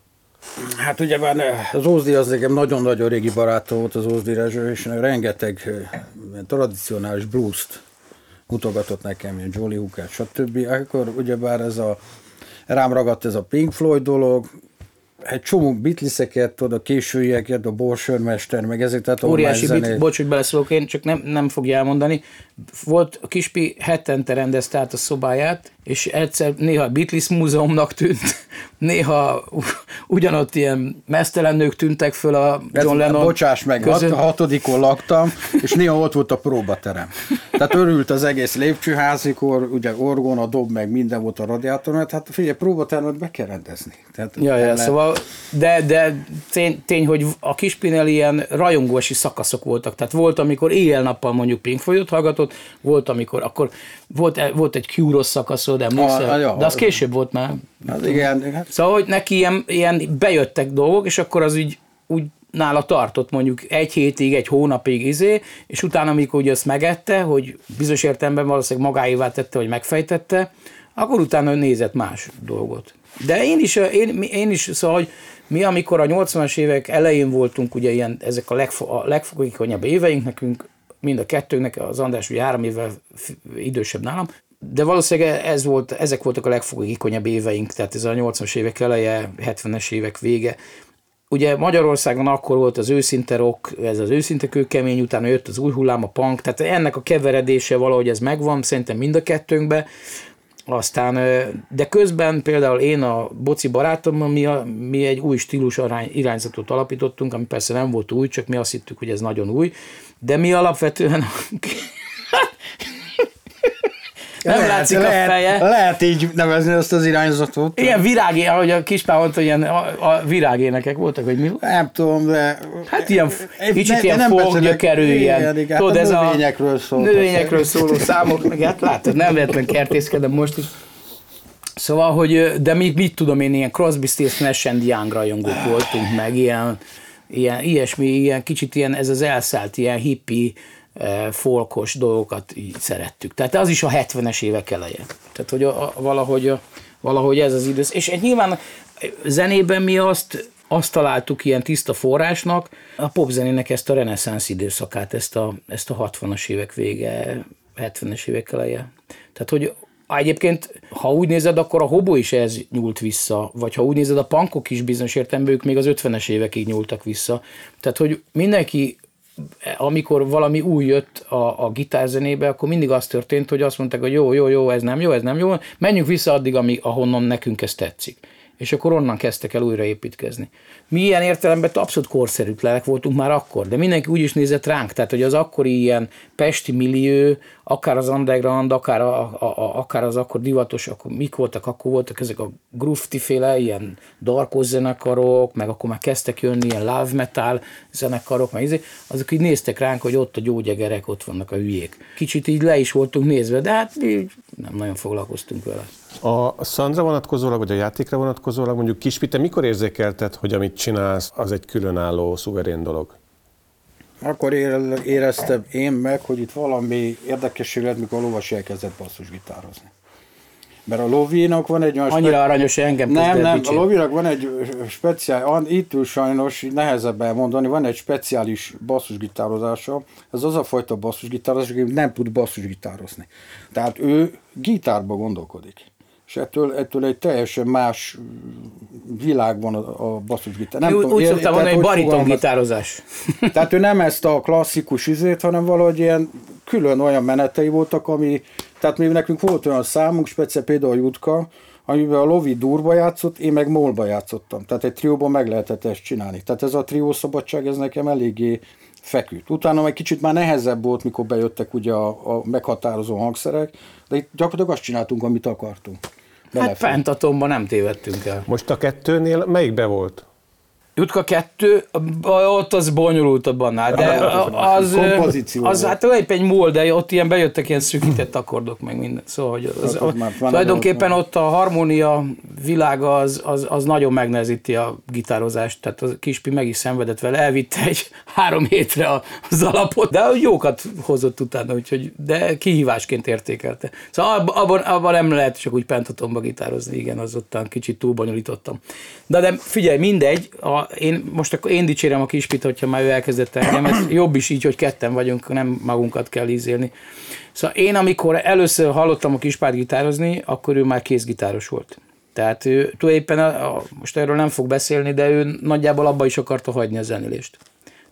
[SPEAKER 3] Hát ugye már az Ózdi az nekem nagyon-nagyon régi barátom volt az Ózdi Rezső, és rengeteg tradicionális blues-t mutogatott nekem, Jolly Hooker, stb. Akkor ugyebár ez a rám ragadt ez a Pink Floyd dolog, egy csomó tudod, a későieket, a Borsörmester, meg ezek, tehát
[SPEAKER 2] Óriási bit, bocs, hogy beleszólok én, csak nem, nem fogja elmondani. Volt, a Kispi hetente rendezte át a szobáját, és egyszer néha Beatles múzeumnak tűnt, néha ugyanott ilyen mesztelen nők tűntek föl a John Lennon
[SPEAKER 3] Bocsáss meg, közön. hat, hatodikon laktam, és néha ott volt a próbaterem. Tehát örült az egész lépcsőház, mikor ugye orgona, dob, meg minden volt a radiátor, mert hát figyelj, próbatermet be kell rendezni.
[SPEAKER 2] Tehát ja, ja, szóval, de, de tény, tény, hogy a Kispinél ilyen rajongósi szakaszok voltak. Tehát volt, amikor éjjel-nappal mondjuk Pink Floydot hallgatott, volt, amikor akkor volt, volt egy Cure szakaszod, emlékszel? A, a, ja, de az később volt már.
[SPEAKER 3] Az igen, igen.
[SPEAKER 2] Szóval, hogy neki ilyen, ilyen bejöttek dolgok, és akkor az úgy, úgy nála tartott mondjuk egy hétig, egy hónapig izé, és utána, amikor ugye azt megette, hogy bizonyos értelemben valószínűleg magáévá tette, vagy megfejtette, akkor utána nézett más dolgot. De én is, én, én is, szóval, hogy mi, amikor a 80-as évek elején voltunk, ugye ilyen, ezek a, legfo- a legfogalmasabb éveink nekünk, mind a kettőnek, az András ugye három évvel idősebb nálam, de valószínűleg ez volt, ezek voltak a legfogékonyabb éveink, tehát ez a 80-as évek eleje, 70-es évek vége. Ugye Magyarországon akkor volt az őszinte rock, ez az őszinte kőkemény, utána jött az új hullám, a punk, tehát ennek a keveredése valahogy ez megvan, szerintem mind a kettőnkbe. Aztán, de közben például én a Boci barátommal mi, a, mi egy új stílus arány, irányzatot alapítottunk, ami persze nem volt új, csak mi azt hittük, hogy ez nagyon új, de mi alapvetően
[SPEAKER 3] nem lehet, látszik lehet, a feje. Lehet így nevezni azt az irányzatot.
[SPEAKER 2] Ilyen virágé, ahogy a kispá mondta, ilyen a, a virágénekek voltak, vagy mi?
[SPEAKER 3] Nem tudom, de...
[SPEAKER 2] Hát ilyen, kicsit ne, ilyen nem foggyökerű, ilyen. Igen, Tudod,
[SPEAKER 3] ez a növényekről szóló.
[SPEAKER 2] Növényekről szóló számok, meg hát látod, nem véletlen kertészkedem most is. Szóval, hogy, de mit, mit tudom én, ilyen Crosby, Stills, Nash Young rajongók voltunk, meg ilyen, ilyen, ilyesmi, ilyen kicsit ilyen, ez az elszállt, ilyen hippi, folkos dolgokat így szerettük. Tehát az is a 70-es évek eleje. Tehát hogy a, a, valahogy, a, valahogy ez az idő. És nyilván zenében mi azt, azt találtuk ilyen tiszta forrásnak, a popzenének ezt a reneszánsz időszakát, ezt a, ezt a 60-as évek vége, 70-es évek eleje. Tehát, hogy Egyébként, ha úgy nézed, akkor a hobo is ez nyúlt vissza, vagy ha úgy nézed, a pankok is bizonyos értelemben ők még az 50-es évekig nyúltak vissza. Tehát, hogy mindenki amikor valami új jött a, a gitárzenébe, akkor mindig az történt, hogy azt mondták, hogy jó, jó, jó, ez nem jó, ez nem jó, menjünk vissza addig, amíg, ahonnan nekünk ez tetszik. És akkor onnan kezdtek el újra építkezni. Mi ilyen értelemben abszolút korszerűtlenek voltunk már akkor, de mindenki úgy is nézett ránk, tehát hogy az akkori ilyen pesti millió, akár az underground, akár, a, a, a, akár az akkor divatos, akkor mik voltak, akkor voltak ezek a grufti féle, ilyen darkos zenekarok, meg akkor már kezdtek jönni ilyen love metal zenekarok, meg izé, azok így néztek ránk, hogy ott a gyógyegerek, ott vannak a hülyék. Kicsit így le is voltunk nézve, de hát mi nem nagyon foglalkoztunk vele.
[SPEAKER 1] A Sandra vonatkozólag, vagy a játékra vonatkozólag mondjuk Kispite, mikor érzékelted, hogy amit csinálsz, az egy különálló, szuverén dolog?
[SPEAKER 3] Akkor éreztem én meg, hogy itt valami érdekesség lett, mikor a lovas elkezdett basszusgitározni. Mert a Lovinak van egy
[SPEAKER 2] olyan... Annyira spe... aranyos, hogy engem
[SPEAKER 3] Nem, nem, bicsét. a Lovinak van egy speciális, itt túl sajnos nehezebb elmondani, van egy speciális basszusgitározása, ez az a fajta basszusgitározás, aki nem tud basszusgitározni. Tehát ő gitárba gondolkodik és ettől, ettől egy teljesen más világ van a, a basszusgitár.
[SPEAKER 2] Nem úgy, tudom, úgy szoktam mondani, hogy bariton gitározás.
[SPEAKER 3] Tehát ő nem ezt a klasszikus izét, hanem valahogy ilyen külön olyan menetei voltak, ami, tehát mi nekünk volt olyan számunk, speciál például a Jutka, amiben a Lovi durva játszott, én meg molba játszottam. Tehát egy trióban meg lehetett ezt csinálni. Tehát ez a trió szabadság, ez nekem eléggé feküdt. Utána egy kicsit már nehezebb volt, mikor bejöttek ugye a, a meghatározó hangszerek, de itt gyakorlatilag azt csináltunk, amit akartunk.
[SPEAKER 2] Hát Pentatonban nem tévedtünk el.
[SPEAKER 1] Most a kettőnél melyik be volt?
[SPEAKER 2] Jutka 2, ott az bonyolultabb annál, de az, az hát épp egy múl, de ott ilyen bejöttek ilyen szűkített akkordok, meg minden. Szóval, hogy az, az, tulajdonképpen ott a harmónia világa az, az, az nagyon megnehezíti a gitározást, tehát a kispi meg is szenvedett vele, elvitte egy három hétre az alapot, de jókat hozott utána, úgyhogy, de kihívásként értékelte. Szóval abban, abban nem lehet csak úgy pentatomba gitározni, igen, az ottan kicsit túlbonyolítottam. De, de figyelj, mindegy, a, én most akkor én dicsérem a kispit, hogyha már ő elkezdett engem, ez jobb is így, hogy ketten vagyunk, nem magunkat kell ízélni. Szóval én, amikor először hallottam a kispát gitározni, akkor ő már kézgitáros volt. Tehát ő tulajdonképpen, a, a, most erről nem fog beszélni, de ő nagyjából abba is akarta hagyni a zenélést.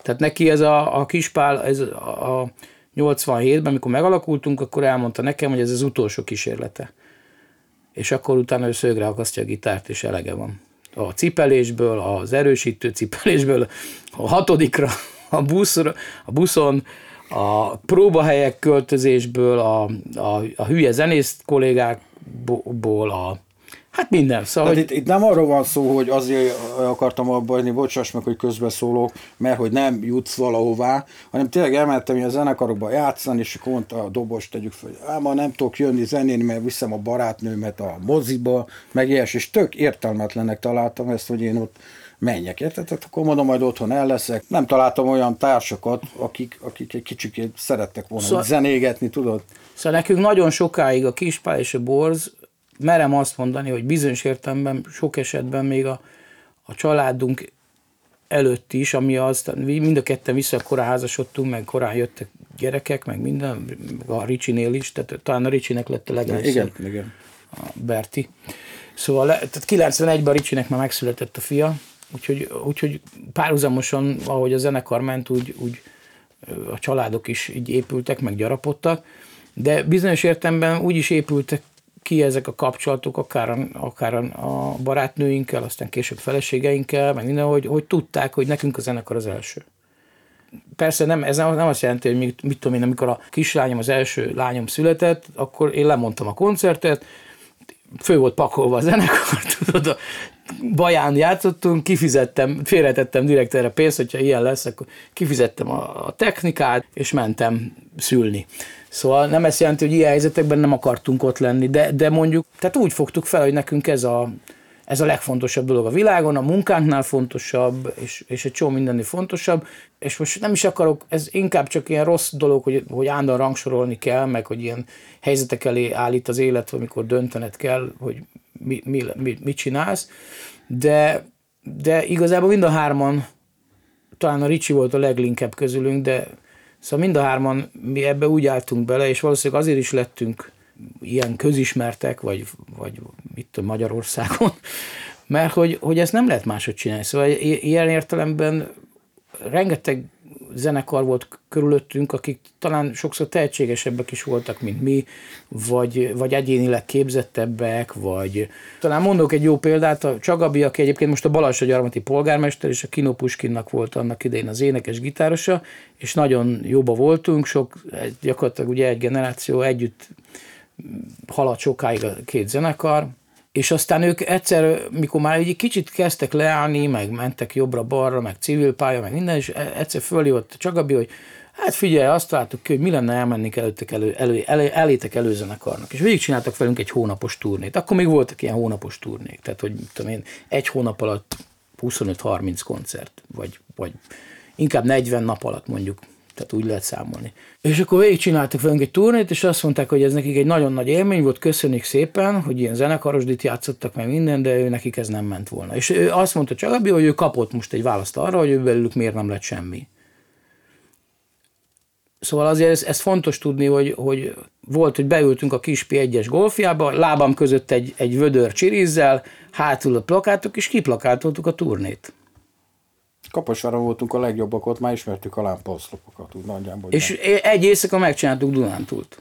[SPEAKER 2] Tehát neki ez a, a kispál, ez a, a 87-ben, amikor megalakultunk, akkor elmondta nekem, hogy ez az utolsó kísérlete. És akkor utána ő szögre akasztja a gitárt, és elege van a cipelésből, az erősítő cipelésből, a hatodikra, a, buszra, a buszon, a próbahelyek költözésből, a, a, a hülye zenész kollégákból, a, Hát minden.
[SPEAKER 3] Szóval, hogy... itt, itt, nem arról van szó, hogy azért akartam abba hagyni, bocsáss meg, hogy közbeszólok, mert hogy nem jutsz valahová, hanem tényleg elmentem a zenekarokba játszani, és akkor mondta a dobos, tegyük fel, hogy ma nem tudok jönni zenén, mert viszem a barátnőmet a moziba, meg ilyes, és tök értelmetlenek találtam ezt, hogy én ott menjek, érted? Tehát akkor mondom, majd otthon el leszek. Nem találtam olyan társakat, akik, akik egy kicsit szerettek volna szóval, zenégetni, tudod?
[SPEAKER 2] Szóval nekünk nagyon sokáig a Kispál és a Borz merem azt mondani, hogy bizonyos értelemben sok esetben még a, a családunk előtt is, ami az, mind a ketten vissza korán házasodtunk, meg korán jöttek gyerekek, meg minden, a Ricsinél is, tehát talán a Ricsinek lett a legelőször.
[SPEAKER 3] Igen, igen.
[SPEAKER 2] A Berti. Szóval tehát 91-ben a Ricsinek már megszületett a fia, úgyhogy, úgyhogy párhuzamosan, ahogy a zenekar ment, úgy, úgy a családok is így épültek, meg gyarapodtak, de bizonyos értelemben úgy is épültek ki ezek a kapcsolatok, akár, akár a barátnőinkkel, aztán később feleségeinkkel, meg minden, hogy, hogy tudták, hogy nekünk a zenekar az első. Persze nem, ez nem, azt jelenti, hogy mit, mit tudom én, amikor a kislányom, az első lányom született, akkor én lemondtam a koncertet, fő volt pakolva a zenekar, tudod, a baján játszottunk, kifizettem, félretettem direkt erre pénzt, hogyha ilyen lesz, akkor kifizettem a, technikát, és mentem szülni. Szóval nem ezt jelenti, hogy ilyen helyzetekben nem akartunk ott lenni, de, de mondjuk, tehát úgy fogtuk fel, hogy nekünk ez a, ez a legfontosabb dolog a világon, a munkánknál fontosabb, és, és egy csomó mindennél fontosabb, és most nem is akarok, ez inkább csak ilyen rossz dolog, hogy, hogy állandóan rangsorolni kell, meg hogy ilyen helyzetek elé állít az élet, amikor döntened kell, hogy mi, mi, mi, mit csinálsz, de, de igazából mind a hárman, talán a Ricsi volt a leglinkebb közülünk, de Szóval mind a hárman mi ebbe úgy álltunk bele, és valószínűleg azért is lettünk ilyen közismertek, vagy, vagy itt Magyarországon, mert hogy, hogy ezt nem lehet máshogy csinálni. Szóval ilyen értelemben rengeteg zenekar volt körülöttünk, akik talán sokszor tehetségesebbek is voltak, mint mi, vagy, vagy egyénileg képzettebbek, vagy talán mondok egy jó példát, a Csagabi, aki egyébként most a Balassa gyarmati polgármester, és a Kino Puskinnak volt annak idején az énekes gitárosa, és nagyon jóba voltunk, sok, gyakorlatilag ugye egy generáció együtt haladt sokáig a két zenekar, és aztán ők egyszer, mikor már egy kicsit kezdtek leállni, meg mentek jobbra-balra, meg civil pálya, meg minden, és egyszer följött Csagabi, hogy hát figyelj, azt láttuk ki, hogy mi lenne elmenni előttek elő, elő, elő, elétek előzenekarnak. És végigcsináltak velünk egy hónapos turnét. Akkor még voltak ilyen hónapos turnék, tehát hogy tudom én, egy hónap alatt 25-30 koncert, vagy, vagy inkább 40 nap alatt mondjuk tehát úgy lehet számolni. És akkor végigcsináltak velünk egy turnét, és azt mondták, hogy ez nekik egy nagyon nagy élmény volt, köszönjük szépen, hogy ilyen zenekarosdit játszottak meg minden, de ő nekik ez nem ment volna. És ő azt mondta Csagabi, hogy ő kapott most egy választ arra, hogy ő belőlük miért nem lett semmi. Szóval azért ez, ez fontos tudni, hogy, hogy volt, hogy beültünk a Kispi egyes golfjába, lábam között egy, egy vödör csirizzel, hátul a plakátok, és kiplakáltoltuk a turnét.
[SPEAKER 3] Kaposváron voltunk a legjobbak, ott már ismertük a lámpaoszlopokat, úgy nagyjából.
[SPEAKER 2] És nem. egy éjszaka megcsináltuk Dunántúlt.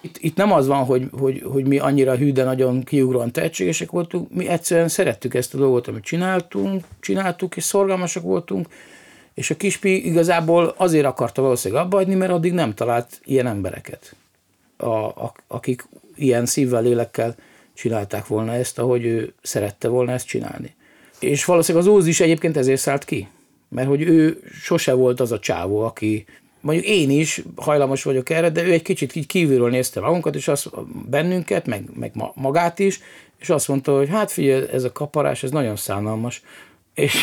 [SPEAKER 2] Itt, itt nem az van, hogy, hogy, hogy mi annyira hű, de nagyon kiugróan tehetségesek voltunk, mi egyszerűen szerettük ezt a dolgot, amit csináltunk, csináltuk, és szorgalmasak voltunk, és a kispi igazából azért akarta valószínűleg abba hagyni, mert addig nem talált ilyen embereket, a, a, akik ilyen szívvel, lélekkel csinálták volna ezt, ahogy ő szerette volna ezt csinálni. És valószínűleg az Óz is egyébként ezért szállt ki. Mert hogy ő sose volt az a csávó, aki mondjuk én is hajlamos vagyok erre, de ő egy kicsit így kívülről nézte magunkat, és azt bennünket, meg, meg magát is, és azt mondta, hogy hát figyelj, ez a kaparás, ez nagyon szánalmas. És,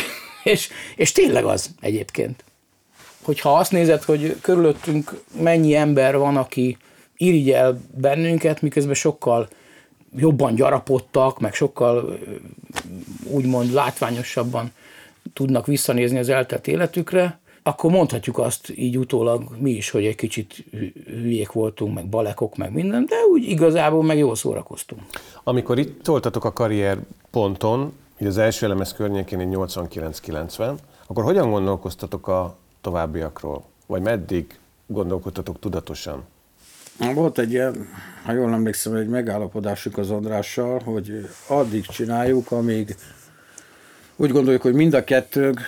[SPEAKER 2] és, és tényleg az egyébként. Hogyha azt nézed, hogy körülöttünk mennyi ember van, aki irigyel bennünket, miközben sokkal jobban gyarapodtak, meg sokkal úgymond látványosabban tudnak visszanézni az eltelt életükre, akkor mondhatjuk azt így utólag mi is, hogy egy kicsit hülyék voltunk, meg balekok, meg minden, de úgy igazából meg jól szórakoztunk.
[SPEAKER 1] Amikor itt voltatok a karrier ponton, így az első elemez környékén, 89-90, akkor hogyan gondolkoztatok a továbbiakról? Vagy meddig gondolkodtatok tudatosan?
[SPEAKER 3] Volt egy ilyen, ha jól emlékszem, egy megállapodásuk az Andrással, hogy addig csináljuk, amíg úgy gondoljuk, hogy mind a kettőnk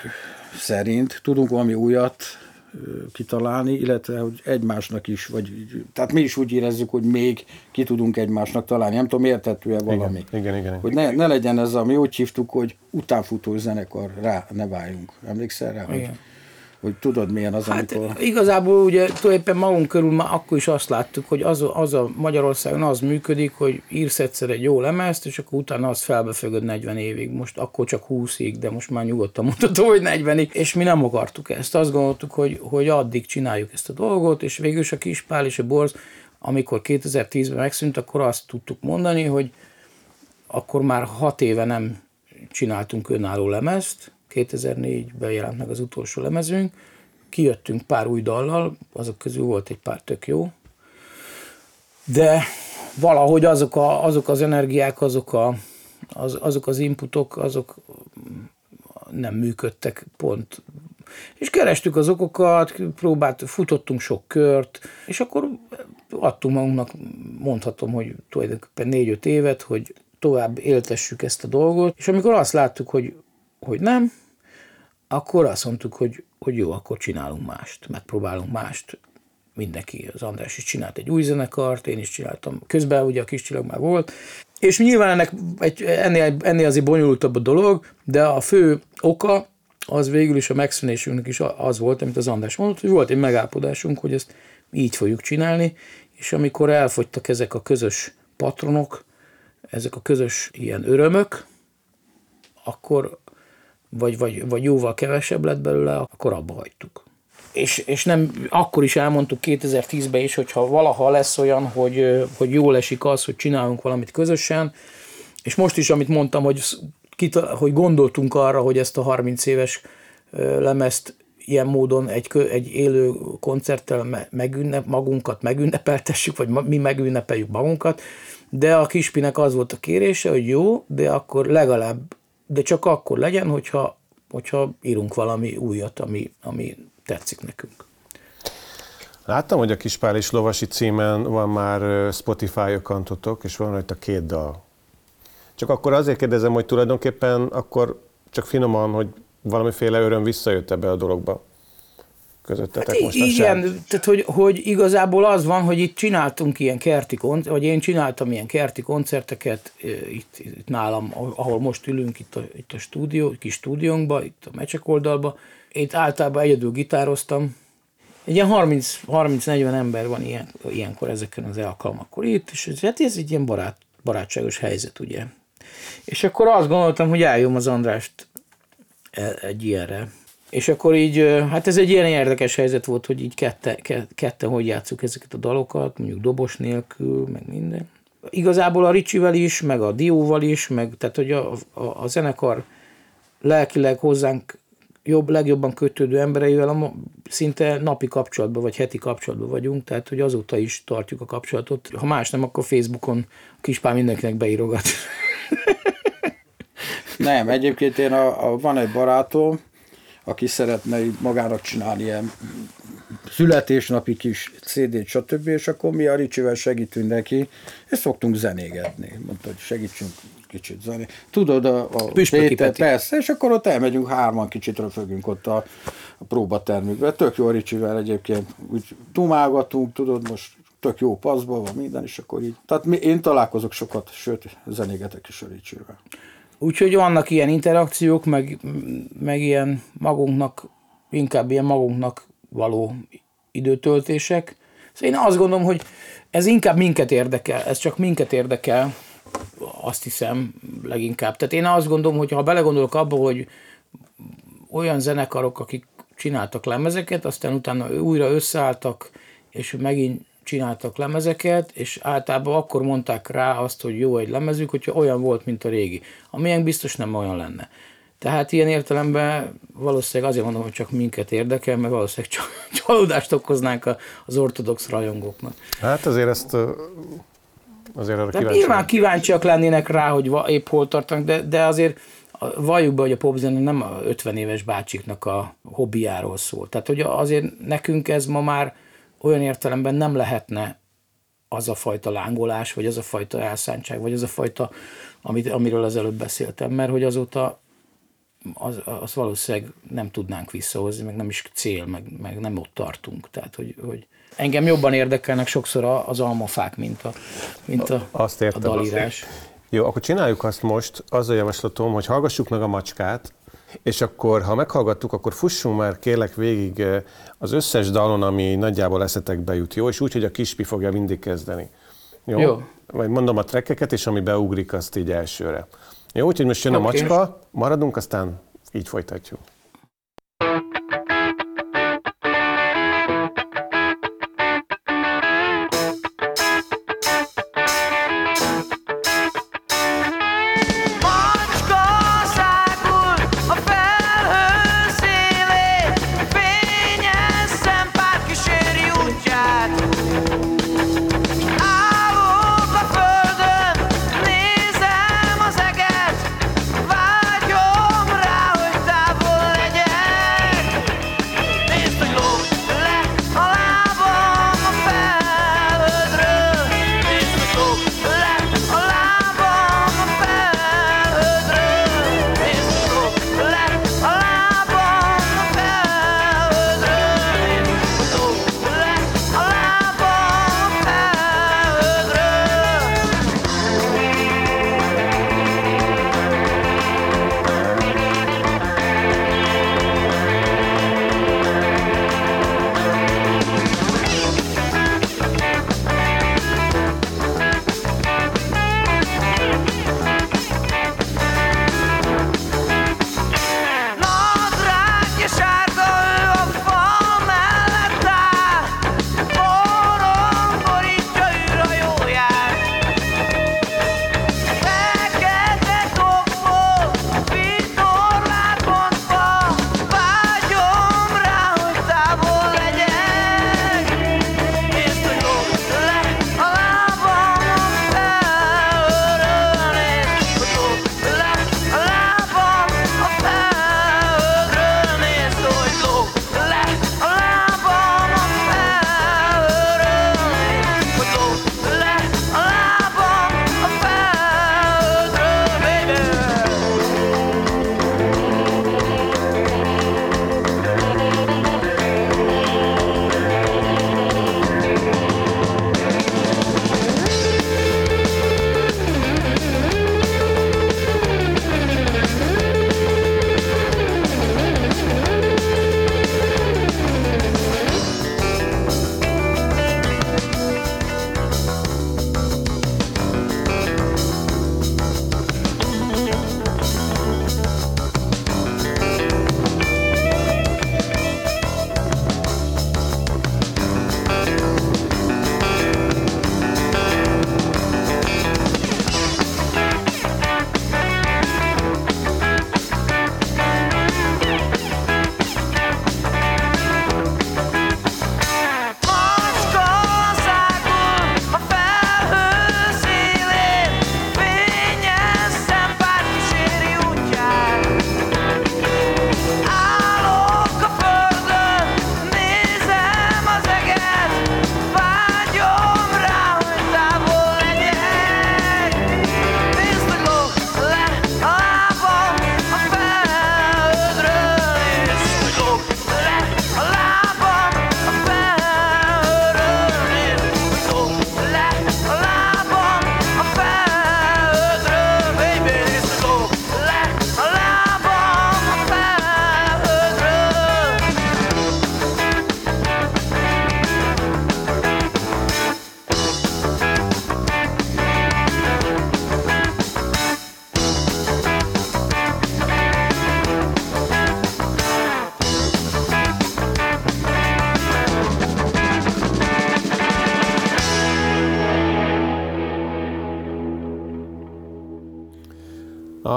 [SPEAKER 3] szerint tudunk valami újat kitalálni, illetve hogy egymásnak is, vagy tehát mi is úgy érezzük, hogy még ki tudunk egymásnak találni. Nem tudom, értető-e valami.
[SPEAKER 1] Igen, igen, igen.
[SPEAKER 3] Hogy ne, ne legyen ez, ami úgy hívtuk, hogy utánfutó zenekar, rá ne váljunk. Emlékszel rá? Igen. Hogy hogy tudod milyen az, hát amikor...
[SPEAKER 2] igazából ugye tulajdonképpen magunk körül már akkor is azt láttuk, hogy az, az a Magyarországon az működik, hogy írsz egyszer egy jó lemezt, és akkor utána azt felbefögöd 40 évig. Most akkor csak 20-ig, de most már nyugodtan mondhatom, hogy 40-ig. És mi nem akartuk ezt. Azt gondoltuk, hogy, hogy addig csináljuk ezt a dolgot, és végül is a Kispál és a Borz, amikor 2010-ben megszűnt, akkor azt tudtuk mondani, hogy akkor már hat éve nem csináltunk önálló lemezt, 2004-ben jelent meg az utolsó lemezünk, kijöttünk pár új dallal, azok közül volt egy pár tök jó, de valahogy azok, a, azok az energiák, azok, a, az, azok az inputok, azok nem működtek pont. És kerestük az okokat, próbált, futottunk sok kört, és akkor adtunk magunknak, mondhatom, hogy tulajdonképpen négy-öt évet, hogy tovább éltessük ezt a dolgot, és amikor azt láttuk, hogy, hogy nem, akkor azt mondtuk, hogy, hogy jó, akkor csinálunk mást, megpróbálunk mást. Mindenki, az András is csinált egy új zenekart, én is csináltam. Közben ugye a kis csillag már volt. És nyilván ennek egy, ennél, ennél azért bonyolultabb a dolog, de a fő oka az végül is a megszűnésünknek is az volt, amit az András mondott, hogy volt egy megállapodásunk, hogy ezt így fogjuk csinálni, és amikor elfogytak ezek a közös patronok, ezek a közös ilyen örömök, akkor vagy, vagy, vagy jóval kevesebb lett belőle, akkor abba hagytuk. És, és nem, akkor is elmondtuk 2010-ben is, hogyha valaha lesz olyan, hogy, hogy jól esik az, hogy csinálunk valamit közösen, és most is, amit mondtam, hogy, hogy gondoltunk arra, hogy ezt a 30 éves lemezt ilyen módon egy, egy élő koncerttel megünnep, magunkat megünnepeltessük, vagy mi megünnepeljük magunkat, de a kispinek az volt a kérése, hogy jó, de akkor legalább de csak akkor legyen, hogyha, hogyha írunk valami újat, ami, ami tetszik nekünk.
[SPEAKER 1] Láttam, hogy a Kispál és Lovasi címen van már Spotify akantotok, és van rajta két dal. Csak akkor azért kérdezem, hogy tulajdonképpen akkor csak finoman, hogy valamiféle öröm visszajött ebbe a dologba közöttetek hát most
[SPEAKER 2] Igen, sem. tehát hogy, hogy igazából az van, hogy itt csináltunk ilyen kerti koncerteket, vagy én csináltam ilyen kerti koncerteket itt, itt nálam, ahol most ülünk, itt a, itt a stúdió, kis stúdiónkban, itt a mecsek oldalba. Én általában egyedül gitároztam. Egy ilyen 30-40 ember van ilyen, ilyenkor ezeken az alkalmakkor itt, és ez, hát ez egy ilyen barát, barátságos helyzet, ugye. És akkor azt gondoltam, hogy eljön az Andrást e, egy ilyenre és akkor így, hát ez egy ilyen érdekes helyzet volt, hogy így kette, kette hogy játszuk ezeket a dalokat, mondjuk dobos nélkül, meg minden. Igazából a Ricsivel is, meg a Dióval is, meg tehát hogy a, a, a zenekar lelkileg hozzánk jobb, legjobban kötődő embereivel a, szinte napi kapcsolatban, vagy heti kapcsolatban vagyunk, tehát hogy azóta is tartjuk a kapcsolatot. Ha más nem, akkor Facebookon a kispál mindenkinek beírogat.
[SPEAKER 3] Nem, egyébként én a, a, van egy barátom, aki szeretne magának csinálni ilyen születésnapi kis CD-t, stb., és akkor mi a Ricsivel segítünk neki, és szoktunk zenégetni. Mondta, hogy segítsünk kicsit zené. Tudod, a, a Péter, persze, és akkor ott elmegyünk hárman, kicsit röfögünk ott a, a próbatermükbe. Tök jó Ricsivel egyébként, úgy dumálgatunk, tudod, most tök jó paszban van minden, és akkor így. Tehát mi, én találkozok sokat, sőt, zenégetek is a Ricsivel.
[SPEAKER 2] Úgyhogy vannak ilyen interakciók, meg, meg ilyen magunknak, inkább ilyen magunknak való időtöltések. Szóval én azt gondolom, hogy ez inkább minket érdekel, ez csak minket érdekel, azt hiszem leginkább. Tehát én azt gondolom, hogy ha belegondolok abba, hogy olyan zenekarok, akik csináltak lemezeket, aztán utána újra összeálltak, és megint csináltak lemezeket, és általában akkor mondták rá azt, hogy jó egy lemezük, hogyha olyan volt, mint a régi. Amilyen biztos nem olyan lenne. Tehát ilyen értelemben valószínűleg azért mondom, hogy csak minket érdekel, mert valószínűleg csalódást okoznánk az ortodox rajongóknak.
[SPEAKER 1] Hát azért ezt azért arra
[SPEAKER 2] kíváncsi. Nyilván kíváncsiak lennének rá, hogy épp hol tartanak, de, de azért valljuk be, hogy a popzene nem a 50 éves bácsiknak a hobbiáról szól. Tehát, hogy azért nekünk ez ma már olyan értelemben nem lehetne az a fajta lángolás, vagy az a fajta elszántság, vagy az a fajta, amit, amiről az előbb beszéltem, mert hogy azóta az, az valószínűleg nem tudnánk visszahozni, meg nem is cél, meg, meg nem ott tartunk. Tehát, hogy, hogy engem jobban érdekelnek sokszor az almafák, mint a, mint a,
[SPEAKER 1] azt értem,
[SPEAKER 2] a dalírás.
[SPEAKER 1] Azt Jó, akkor csináljuk azt most, az a javaslatom, hogy hallgassuk meg a macskát, és akkor, ha meghallgattuk, akkor fussunk már kérlek végig eh, az összes dalon, ami nagyjából eszetekbe jut, jó? És úgy, hogy a kispi fogja mindig kezdeni. Jó? jó. Vagy mondom a trekkeket, és ami beugrik, azt így elsőre. Jó, úgyhogy most jön okay. a macska, maradunk, aztán így folytatjuk.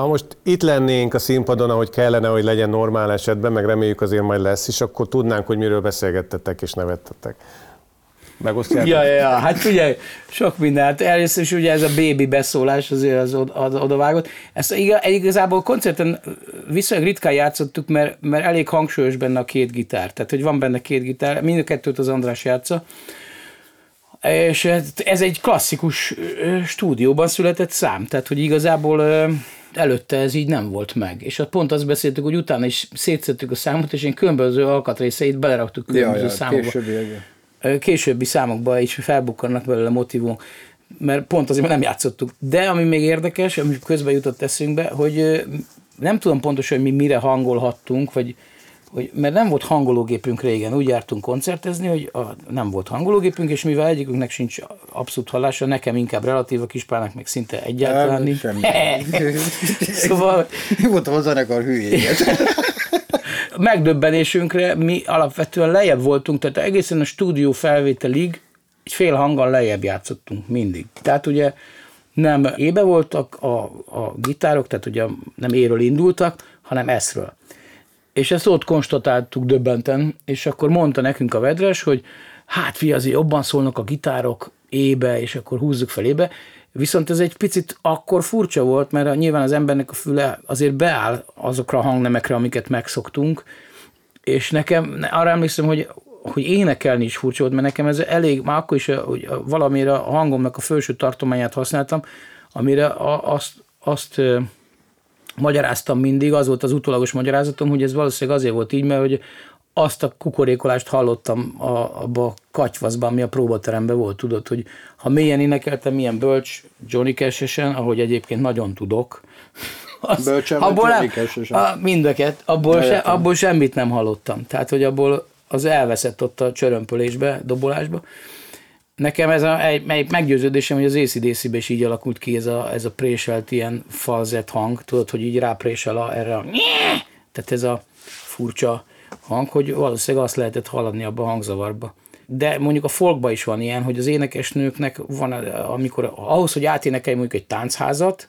[SPEAKER 1] Ha most itt lennénk a színpadon, ahogy kellene, hogy legyen normál esetben, meg reméljük azért majd lesz is, akkor tudnánk, hogy miről beszélgettetek és nevettetek.
[SPEAKER 2] Megosztjátok? Ja, ja, hát ugye sok mindent. Először is ugye ez a baby beszólás azért az, az odavágott. Ezt igazából koncerten viszonylag ritkán játszottuk, mert, mert elég hangsúlyos benne a két gitár. Tehát, hogy van benne két gitár, mind a kettőt az András játsza. És ez egy klasszikus stúdióban született szám, tehát hogy igazából előtte ez így nem volt meg. És pont azt beszéltük, hogy utána is szétszettük a számot, és én különböző alkatrészeit beleraktuk különböző ja, ja, számokba. Későbbi, későbbi számokba is felbukkannak belőle motivumok, mert pont azért, nem játszottuk. De ami még érdekes, ami közben jutott eszünkbe, hogy nem tudom pontosan, hogy mi mire hangolhattunk, vagy hogy, mert nem volt hangológépünk régen, úgy jártunk koncertezni, hogy a, nem volt hangológépünk, és mivel egyikünknek sincs abszolút hallása, nekem inkább relatív, a kispának meg szinte egyáltalán nincs.
[SPEAKER 3] szóval... Voltam a zenekar hülyéget.
[SPEAKER 2] Megdöbbenésünkre mi alapvetően lejjebb voltunk, tehát egészen a stúdió felvételig egy fél hanggal lejjebb játszottunk mindig. Tehát ugye nem ébe voltak a, a gitárok, tehát ugye nem éről indultak, hanem eszről. És ezt ott konstatáltuk döbbenten, és akkor mondta nekünk a vedres, hogy hát fi, azért jobban szólnak a gitárok ébe, és akkor húzzuk fel ébe. Viszont ez egy picit akkor furcsa volt, mert nyilván az embernek a füle azért beáll azokra a hangnemekre, amiket megszoktunk, és nekem arra emlékszem, hogy, hogy énekelni is furcsa volt, mert nekem ez elég, már akkor is hogy valamire a hangomnak a felső tartományát használtam, amire azt, azt magyaráztam mindig, az volt az utólagos magyarázatom, hogy ez valószínűleg azért volt így, mert hogy azt a kukorékolást hallottam a, abba a katyvaszban, ami a próbateremben volt, tudod, hogy ha mélyen énekeltem, milyen bölcs Johnny cash ahogy egyébként nagyon tudok,
[SPEAKER 3] az, Bölcsen abból
[SPEAKER 2] nem, a, mindeket, abból, se, abból semmit nem hallottam. Tehát, hogy abból az elveszett ott a csörömpölésbe, dobolásba. Nekem ez a, egy, egy meggyőződésem, hogy az acdc is így alakult ki ez a, ez a préselt ilyen falzett hang, tudod, hogy így ráprésel a, erre a tehát ez a furcsa hang, hogy valószínűleg azt lehetett hallani abba a hangzavarba. De mondjuk a folkban is van ilyen, hogy az énekesnőknek van, amikor ahhoz, hogy áténekelj mondjuk egy táncházat,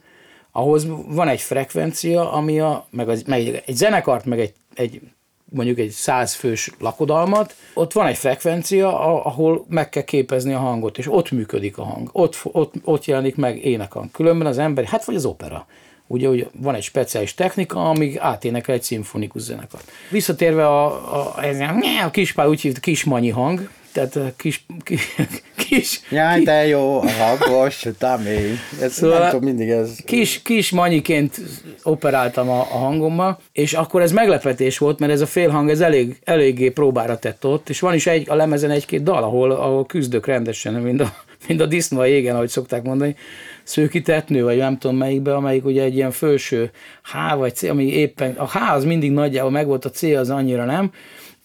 [SPEAKER 2] ahhoz van egy frekvencia, ami a, meg, az, meg egy zenekart, meg egy, egy mondjuk egy százfős lakodalmat, ott van egy frekvencia, ahol meg kell képezni a hangot, és ott működik a hang, ott, ott, ott jelenik meg énekhang. Különben az ember, hát vagy az opera. Ugye, hogy van egy speciális technika, amíg áténekel egy szimfonikus zenekart. Visszatérve a, a, a, a kispál úgy hívta kismanyi hang, tehát kis, kis, kis
[SPEAKER 3] Jaj, de jó, hangos, tamély. Ez szóval nem tudom, mindig ez...
[SPEAKER 2] Kis, kis manyiként operáltam a, a hangommal, és akkor ez meglepetés volt, mert ez a félhang ez elég, eléggé próbára tett ott, és van is egy, a lemezen egy-két dal, ahol, ahol küzdök rendesen, mind a, mind a disznó a jégen, ahogy szokták mondani, szőkitetnő, vagy nem tudom melyikbe, amelyik ugye egy ilyen felső H vagy C, ami éppen, a H az mindig nagyjából megvolt, a C az annyira nem,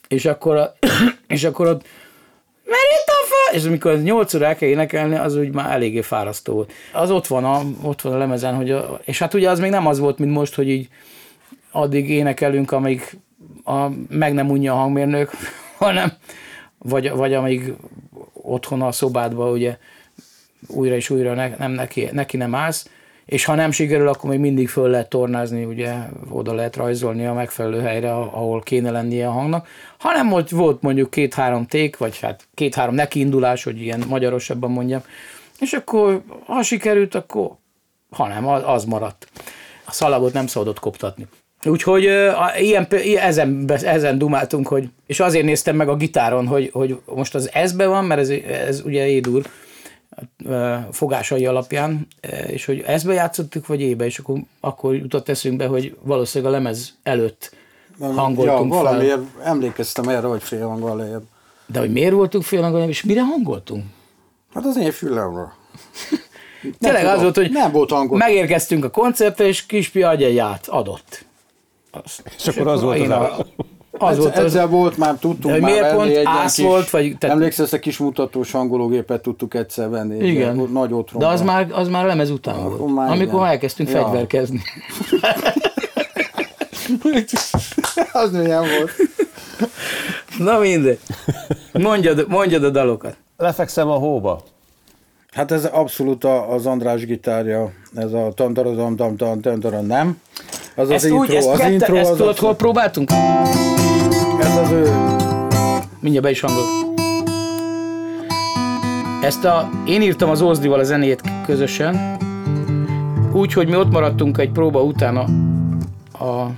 [SPEAKER 2] és akkor, a, és akkor ott fa! És amikor 8 óra el kell énekelni, az úgy már eléggé fárasztó volt. Az ott van a, ott van a lemezen, hogy a, és hát ugye az még nem az volt, mint most, hogy így addig énekelünk, amíg a, meg nem unja a hangmérnök, hanem vagy, vagy amíg otthon a szobádba ugye újra és újra ne, nem neki, neki nem állsz, és ha nem sikerül, akkor még mindig föl lehet tornázni, ugye oda lehet rajzolni a megfelelő helyre, ahol kéne lennie a hangnak, hanem hogy volt mondjuk két-három ték, vagy hát két-három nekiindulás, hogy ilyen magyarosabban mondjam, és akkor ha sikerült, akkor ha nem, az maradt. A szalagot nem szabadott koptatni. Úgyhogy ilyen, ezen, ezen dumáltunk, hogy, és azért néztem meg a gitáron, hogy, hogy most az ezbe van, mert ez, ez ugye édur, fogásai alapján, és hogy ezbe játszottuk, vagy ébe, és akkor, akkor jutott eszünkbe, hogy valószínűleg a lemez előtt hangoltunk
[SPEAKER 3] ja, valamiért fel. emlékeztem erre, hogy fél hanggal lejjebb.
[SPEAKER 2] De hogy miért voltunk fél hanggal és mire hangoltunk?
[SPEAKER 3] Hát az én fülemre.
[SPEAKER 2] Tényleg az volt, hogy nem volt hangol. megérkeztünk a koncertre, és Kispi agyaját adott.
[SPEAKER 1] Azt, és, és akkor az volt az a...
[SPEAKER 3] Az volt az... Ezzel volt már, tudtunk de már
[SPEAKER 2] miért venni pont egy kis, volt? Vagy,
[SPEAKER 3] te... Emlékszel, ezt a kis mutatós hangológépet tudtuk egyszer venni.
[SPEAKER 2] Igen.
[SPEAKER 3] Nagy otthon.
[SPEAKER 2] De az már, az már lemez után ja, volt. Már amikor igen. elkezdtünk ja. fegyverkezni.
[SPEAKER 3] az milyen volt.
[SPEAKER 2] Na mindegy. Mondjad, mondjad a dalokat.
[SPEAKER 1] Lefekszem a hóba.
[SPEAKER 3] Hát ez abszolút az András gitárja, ez a tantarodom, tam tam nem.
[SPEAKER 2] Az ezt az úgy, intro, ezt az kette, intro, ezt az tudod, hol próbáltunk?
[SPEAKER 3] Ez az ő...
[SPEAKER 2] Mindjárt be is hangol. Ezt a, én írtam az Ózdival a zenét közösen, úgy, hogy mi ott maradtunk egy próba után a, a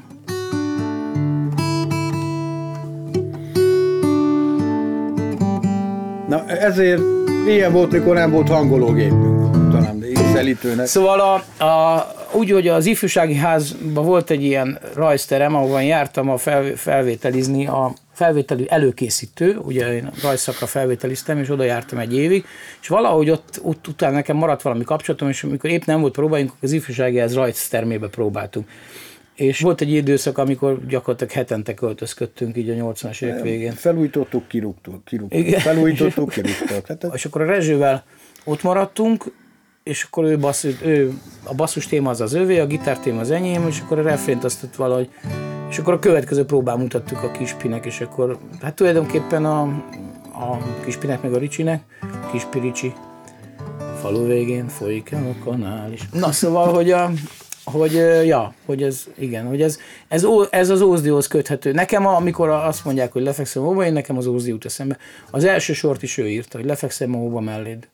[SPEAKER 3] Na ezért ilyen volt, mikor nem volt hangológépünk, talán ízelítőnek.
[SPEAKER 2] Szóval a, a, úgy, hogy az ifjúsági házban volt egy ilyen rajzterem, ahol jártam a fel, felvételizni, a felvételi előkészítő, ugye én rajzszakra felvételiztem, és oda jártam egy évig, és valahogy ott, ott utána nekem maradt valami kapcsolatom, és amikor épp nem volt próbáink, az ifjúsági ház rajztermébe próbáltunk. És volt egy időszak, amikor gyakorlatilag hetente költözködtünk így a 80-as évek végén.
[SPEAKER 3] Felújítottuk, kirúgtuk, kirúgtuk. Felújítottuk, kirúgtuk.
[SPEAKER 2] Hát, és akkor a Rezsővel ott maradtunk, és akkor ő, basszus, ő, a basszus téma az az övé, a gitár téma az enyém, és akkor a refrént azt ott valahogy, és akkor a következő próbán mutattuk a kispinek, és akkor hát tulajdonképpen a, a kispinek meg a Ricsinek, kispi Ricsi, falu végén folyik el a kanál is. Na szóval, hogy a, hogy, ja, hogy ez, igen, hogy ez, ez, ez az Ózdihoz köthető. Nekem, amikor azt mondják, hogy lefekszem a hóba, én nekem az Ózdi jut eszembe. Az első sort is ő írta, hogy lefekszem a hóba melléd.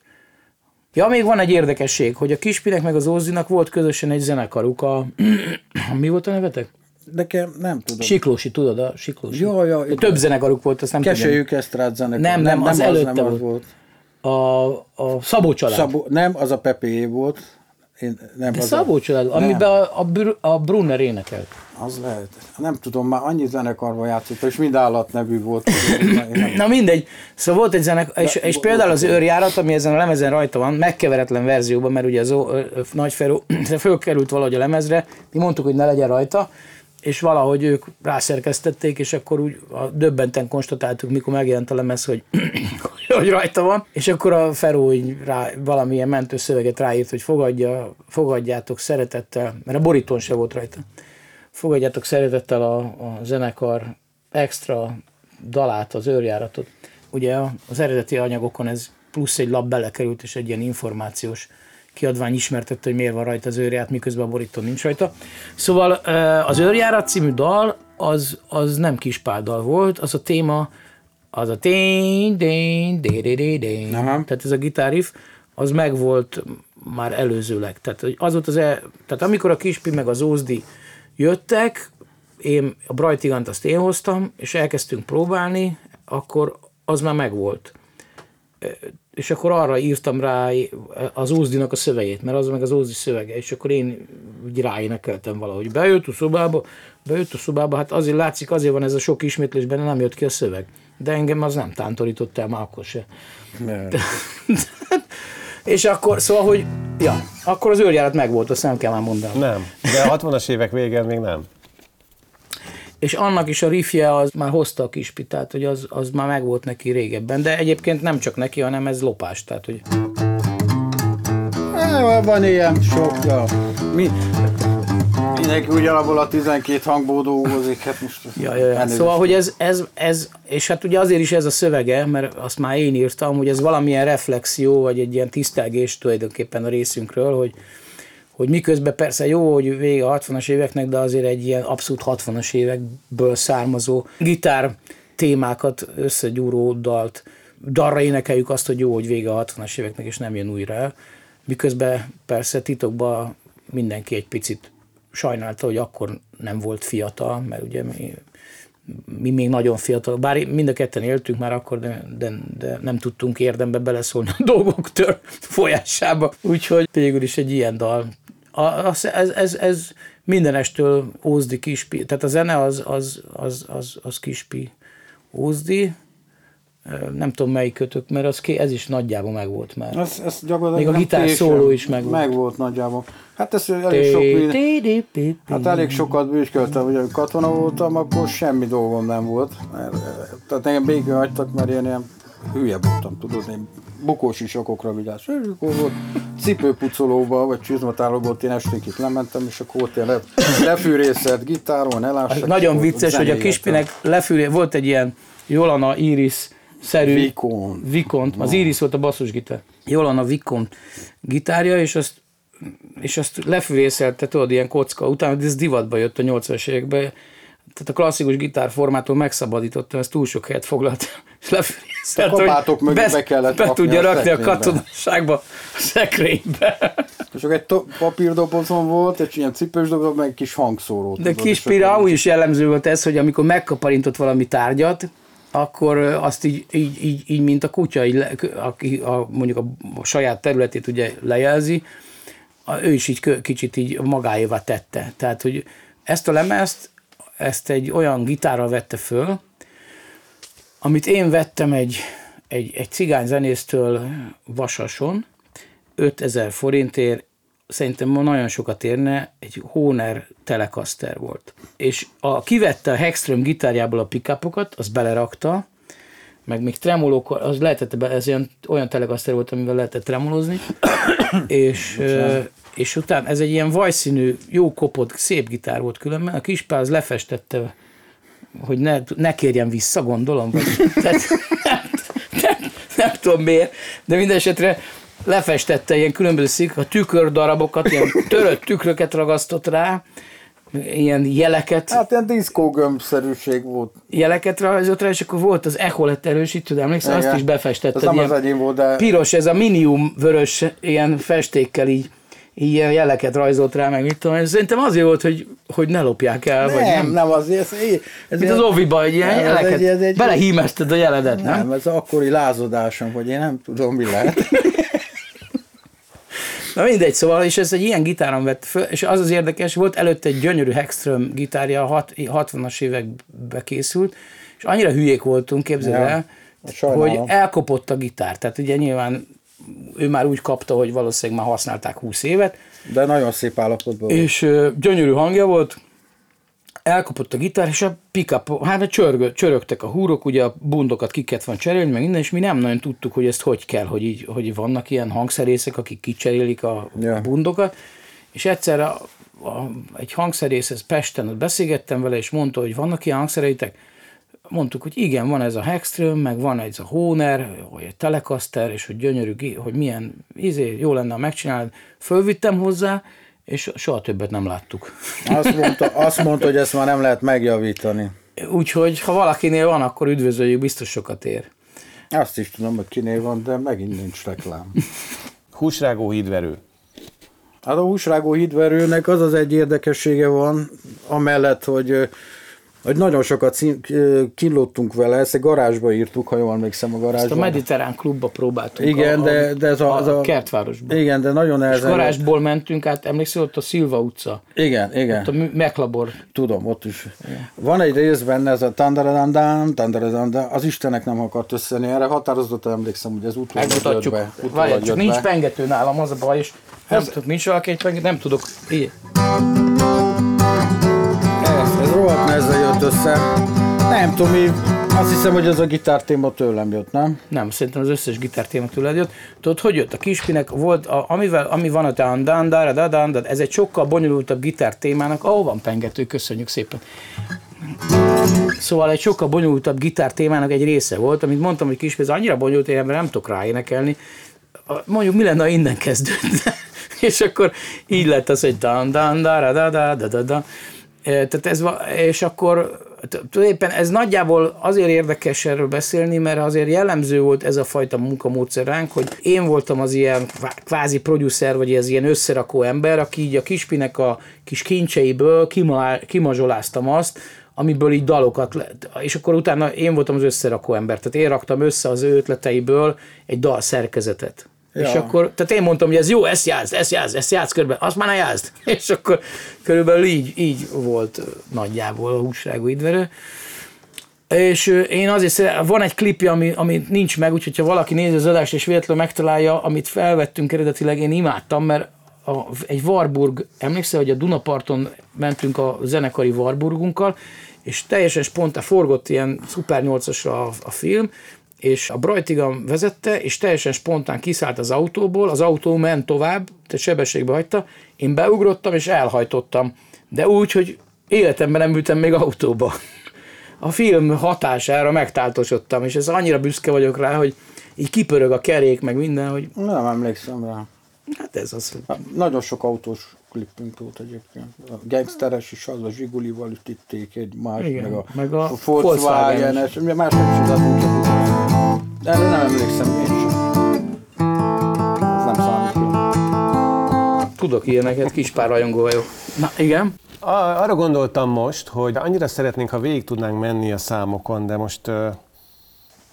[SPEAKER 2] Ja, még van egy érdekesség, hogy a Kispinek meg az Ózdinak volt közösen egy zenekaruk, a... mi volt a nevetek?
[SPEAKER 3] Nekem nem tudom.
[SPEAKER 2] Siklósi, tudod, a Siklósi.
[SPEAKER 3] Ja, ja,
[SPEAKER 2] igen. Több zenekaruk volt, azt nem
[SPEAKER 3] Kesejük tudom. Esztrád zenekar.
[SPEAKER 2] Nem, nem, nem, az, az előtte nem volt. volt. A, a Szabó család. Szabó,
[SPEAKER 3] nem, az a Pepé volt.
[SPEAKER 2] Én nem De Szabó család, amiben a, a, a Brunner énekelt.
[SPEAKER 3] Az lehet. Nem tudom, már annyi zenekarban játszott, és mind nevű volt.
[SPEAKER 2] Na mindegy. Szóval volt egy zenekar, és, és például az őrjárat, ami ezen a lemezen rajta van, megkeveretlen verzióban, mert ugye az Nagy Feró fölkerült valahogy a lemezre, mi mondtuk, hogy ne legyen rajta, és valahogy ők rászerkesztették, és akkor úgy a döbbenten konstatáltuk, mikor megjelent a lemez, hogy, hogy rajta van, és akkor a Feró így rá, valamilyen mentő szöveget ráírt, hogy fogadja, fogadjátok szeretettel, mert a borítón se volt rajta. Fogadjátok szeretettel a, a zenekar extra dalát, az őrjáratot. Ugye az eredeti anyagokon ez plusz egy lap belekerült, és egy ilyen információs kiadvány ismertette, hogy miért van rajta az őrjárat, miközben a borító nincs rajta. Szóval az őrjárat című dal az, az nem kispál dal volt, az a téma, az a tény, tény, dé, dé, dé, dé. Tehát ez a gitárif, az megvolt már előzőleg. Tehát az volt az el, tehát amikor a Kispi meg az Ózdi jöttek, én a Brajtigant azt én hoztam, és elkezdtünk próbálni, akkor az már megvolt és akkor arra írtam rá az Ózdinak a szövegét, mert az meg az Ózdi szövege, és akkor én úgy ráénekeltem valahogy. Bejött a szobába, bejött a szobába, hát azért látszik, azért van ez a sok ismétlés benne, nem jött ki a szöveg. De engem az nem tántorított el már akkor se. és akkor, szóval, hogy ja, akkor az őrjárat megvolt, azt nem kell már mondani.
[SPEAKER 1] Nem, de a 60-as évek végén még nem
[SPEAKER 2] és annak is a riffje az már hozta a kispitát, hogy az, az már megvolt neki régebben, de egyébként nem csak neki, hanem ez lopás, tehát hogy...
[SPEAKER 3] Van ilyen sok, ja. Mi, mindenki ugyanabból a 12 hangból dolgozik, hát most...
[SPEAKER 2] Ja, ja, ja. Szóval, hogy ez, ez, ez, és hát ugye azért is ez a szövege, mert azt már én írtam, hogy ez valamilyen reflexió, vagy egy ilyen tisztelgés tulajdonképpen a részünkről, hogy, hogy miközben persze jó, hogy vége a 60-as éveknek, de azért egy ilyen abszolút 60-as évekből származó gitár témákat összegyúró dalt, darra énekeljük azt, hogy jó, hogy vége a 60-as éveknek, és nem jön újra el. Miközben persze titokban mindenki egy picit sajnálta, hogy akkor nem volt fiatal, mert ugye mi, mi még nagyon fiatal, bár mind a ketten éltünk már akkor, de, de, de nem tudtunk érdembe beleszólni a dolgok tör folyásába. Úgyhogy végül is egy ilyen dal. Az, ez, ez, ez mindenestől Ózdi Kispi, tehát a zene az, az, az, az, az Kispi Ózdi, nem tudom melyik kötök, mert az, ez is nagyjából megvolt már.
[SPEAKER 3] Ez, ez
[SPEAKER 2] Még a gitár szóló is
[SPEAKER 3] megvolt. Megvolt nagyjából. Hát ez elég sok, hát elég sokat bűskeltem, hogy katona voltam, akkor semmi dolgom nem volt. Tehát engem békén hagytak, mert én ilyen hülye voltam, tudod, én bukós is okokra vigyáz. És akkor volt cipőpucolóba, vagy csizmatálóba, én estékig lementem, és akkor ott ilyen lefűrészelt gitáron, elássak.
[SPEAKER 2] Nagyon vicces, hogy a Kispinek lefűré, volt egy ilyen Jolana Iris szerű.
[SPEAKER 3] Vikont.
[SPEAKER 2] Vikont, az Iris volt a basszusgitár a Vikon gitárja, és azt és azt lefűvészelte, tudod, ilyen kocka, utána ez divatba jött a 80-as években, tehát a klasszikus gitárformától megszabadítottam, ez túl sok helyet foglalt, és
[SPEAKER 3] lefűvészelte, hogy
[SPEAKER 2] mögé be, be, kellett be tudja rakni a, a katonaságba, a szekrénybe.
[SPEAKER 3] És akkor egy to- papírdobozon volt, egy ilyen cipős doboz, meg egy kis hangszóró.
[SPEAKER 2] De kis pira úgy is jellemző volt ez, hogy amikor megkaparintott valami tárgyat, akkor azt így, így, így, így mint a kutya, így le, aki a, mondjuk a, saját területét ugye lejelzi, ő is így kicsit így magáévá tette. Tehát, hogy ezt a lemezt, ezt egy olyan gitárral vette föl, amit én vettem egy, egy, egy cigány zenésztől Vasason, 5000 forintért, szerintem ma nagyon sokat érne, egy Honer Telecaster volt. És a, kivette a Hexström gitárjából a pickupokat, azt belerakta, meg még tremolók, az lehetett, be, ez olyan, olyan Telecaster volt, amivel lehetett tremolozni, és, és utána ez egy ilyen vajszínű, jó kopott, szép gitár volt különben, a kispál az lefestette, hogy ne, ne kérjen vissza, gondolom, vagy tehát, nem, nem, nem, tudom miért, de minden esetre lefestette ilyen különböző szik, a tükördarabokat, ilyen törött tükröket ragasztott rá, ilyen jeleket.
[SPEAKER 3] Hát ilyen diszkógömbszerűség volt.
[SPEAKER 2] Jeleket rajzolt rá, és akkor volt az echolet erősítő, emlékszel, azt is befestette. Ez
[SPEAKER 3] nem az enyém volt, de...
[SPEAKER 2] Piros, ez a minium vörös ilyen festékkel így ilyen jeleket rajzolt rá, meg mit tudom, ez szerintem azért volt, hogy, hogy ne lopják el,
[SPEAKER 3] nem,
[SPEAKER 2] vagy nem.
[SPEAKER 3] Nem, azért, ez,
[SPEAKER 2] ez Mint az oviba, egy ilyen nem, jeleket, ez egy, ez egy, belehímezted a jeledet, nem?
[SPEAKER 3] Nem, ez akkori lázadásom, hogy én nem tudom, mi lehet.
[SPEAKER 2] Na mindegy, szóval, és ez egy ilyen gitáron vett föl, és az az érdekes, volt előtte egy gyönyörű Hexström gitárja, a 60-as évekbe készült, és annyira hülyék voltunk, képzeld ja, el, hogy elkopott a gitár. Tehát ugye nyilván ő már úgy kapta, hogy valószínűleg már használták 20 évet.
[SPEAKER 3] De nagyon szép állapotban volt.
[SPEAKER 2] És gyönyörű hangja volt, elkapott a gitár, és a pickup, hát a csörgő, csörögtek a húrok, ugye a bundokat kiket van cserélni, meg minden, és mi nem nagyon tudtuk, hogy ezt hogy kell, hogy, így, hogy vannak ilyen hangszerészek, akik kicserélik a yeah. bundokat, és egyszer a, a, egy hangszerész, Pesten, ott beszélgettem vele, és mondta, hogy vannak ilyen hangszereitek, mondtuk, hogy igen, van ez a Hexström, meg van ez a Honer, vagy egy Telecaster, és hogy gyönyörű, hogy milyen, izé, jó lenne, ha megcsinálod. Fölvittem hozzá, és soha többet nem láttuk.
[SPEAKER 3] Azt mondta, azt mondta, hogy ezt már nem lehet megjavítani.
[SPEAKER 2] Úgyhogy, ha valakinél van, akkor üdvözöljük, biztos sokat ér.
[SPEAKER 3] Azt is tudom, hogy kinél van, de megint nincs reklám.
[SPEAKER 1] Húsrágó hídverő.
[SPEAKER 3] Hát a húsrágó hídverőnek az az egy érdekessége van, amellett, hogy hogy nagyon sokat killottunk vele, ezt egy garázsba írtuk, ha jól emlékszem a garázsba. Ezt
[SPEAKER 2] a Mediterrán klubba próbáltunk.
[SPEAKER 3] Igen, a, de, de ez a, az a,
[SPEAKER 2] kertvárosban.
[SPEAKER 3] Igen, de nagyon
[SPEAKER 2] elzen. És garázsból mentünk át, emlékszel, ott a Szilva utca.
[SPEAKER 3] Igen, igen.
[SPEAKER 2] Ott a Meklabor.
[SPEAKER 3] Tudom, ott is. Igen. Van egy rész benne, ez a tandaradandán, tandaradandán, az Istenek nem akart összeni, erre határozottan emlékszem, hogy ez utólag
[SPEAKER 2] jött be. Várj, csak nincs pengető nálam, az a baj, és nem, ez... tudok, nincs valaki egy pengető, nem tudok. Igen
[SPEAKER 3] jött össze. Nem tudom, mi, azt hiszem, hogy ez a gitártéma tőlem jött, nem?
[SPEAKER 2] Nem, szerintem az összes gitártéma tőled jött. Tudod, hogy jött? A kispinek volt, a, amivel, ami van a dan dan da da dan ez egy sokkal bonyolultabb gitártémának, ahol van pengető, köszönjük szépen. Szóval egy sokkal bonyolultabb gitártémának egy része volt, amit mondtam, hogy kispéz annyira bonyolult, hogy nem tudok ráénekelni. Mondjuk mi lenne, ha innen kezdődne? És akkor így lett az, hogy dan dan da da da da da da tehát ez, és akkor tulajdonképpen ez nagyjából azért érdekes erről beszélni, mert azért jellemző volt ez a fajta munkamódszer ránk, hogy én voltam az ilyen kvázi producer, vagy ez ilyen összerakó ember, aki így a kispinek a kis kincseiből kimazsoláztam azt, amiből így dalokat lett. És akkor utána én voltam az összerakó ember, tehát én raktam össze az ő ötleteiből egy dal szerkezetet. Ja. És akkor, tehát én mondtam, hogy ez jó, ezt játsz, ezt játsz, ezt játsz körbe, azt már ne játsz. És akkor körülbelül így, így volt nagyjából a hússágú idverő. És én azért van egy klipje, ami, ami nincs meg, úgyhogy ha valaki nézi az adást és véletlenül megtalálja, amit felvettünk eredetileg, én imádtam, mert a, egy Warburg, emlékszel, hogy a Dunaparton mentünk a zenekari Warburgunkkal, és teljesen spontán forgott ilyen Super 8-asra a, a film, és a Brajtigam vezette, és teljesen spontán kiszállt az autóból, az autó ment tovább, tehát sebességbe hagyta, én beugrottam és elhajtottam, de úgy, hogy életemben nem ültem még autóba. A film hatására megtáltosodtam, és ez annyira büszke vagyok rá, hogy így kipörög a kerék, meg minden, hogy...
[SPEAKER 3] Nem emlékszem rá.
[SPEAKER 2] Hát ez az.
[SPEAKER 3] Hát, nagyon sok autós klipünk volt egyébként. A gangsteres is az, a Zsigulival ütíték egy más,
[SPEAKER 2] Igen,
[SPEAKER 3] meg a,
[SPEAKER 2] meg a
[SPEAKER 3] Volkswagen-es, más nem csináltunk, csak erre nem emlékszem én sem. Ez nem számít.
[SPEAKER 2] Tudok ilyeneket, kis pár rajongó vagyok. Na, igen.
[SPEAKER 1] Arra gondoltam most, hogy annyira szeretnénk, ha végig tudnánk menni a számokon, de most
[SPEAKER 2] nem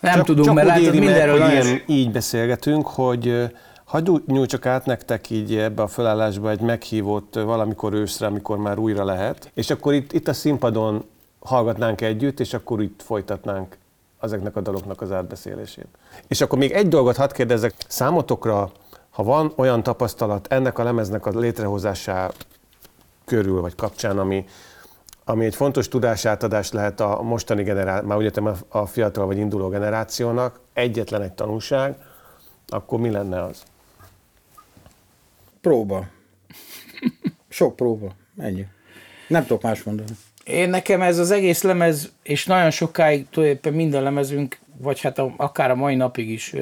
[SPEAKER 2] csak, tudunk, csak mert látod, mindenről
[SPEAKER 1] meg, ilyen, így beszélgetünk, hogy hagyj nyújtsak át nektek így ebbe a felállásba egy meghívót valamikor őszre, amikor már újra lehet, és akkor itt, itt a színpadon hallgatnánk együtt, és akkor itt folytatnánk ezeknek a daloknak az átbeszélését. És akkor még egy dolgot hadd kérdezzek, számotokra, ha van olyan tapasztalat ennek a lemeznek a létrehozásá körül, vagy kapcsán, ami, ami egy fontos tudásátadás lehet a mostani generáció, már ugye a fiatal vagy induló generációnak, egyetlen egy tanulság, akkor mi lenne az?
[SPEAKER 3] Próba. Sok próba. Ennyi. Nem tudok más mondani.
[SPEAKER 2] Én nekem ez az egész lemez, és nagyon sokáig tulajdonképpen minden lemezünk, vagy hát a, akár a mai napig is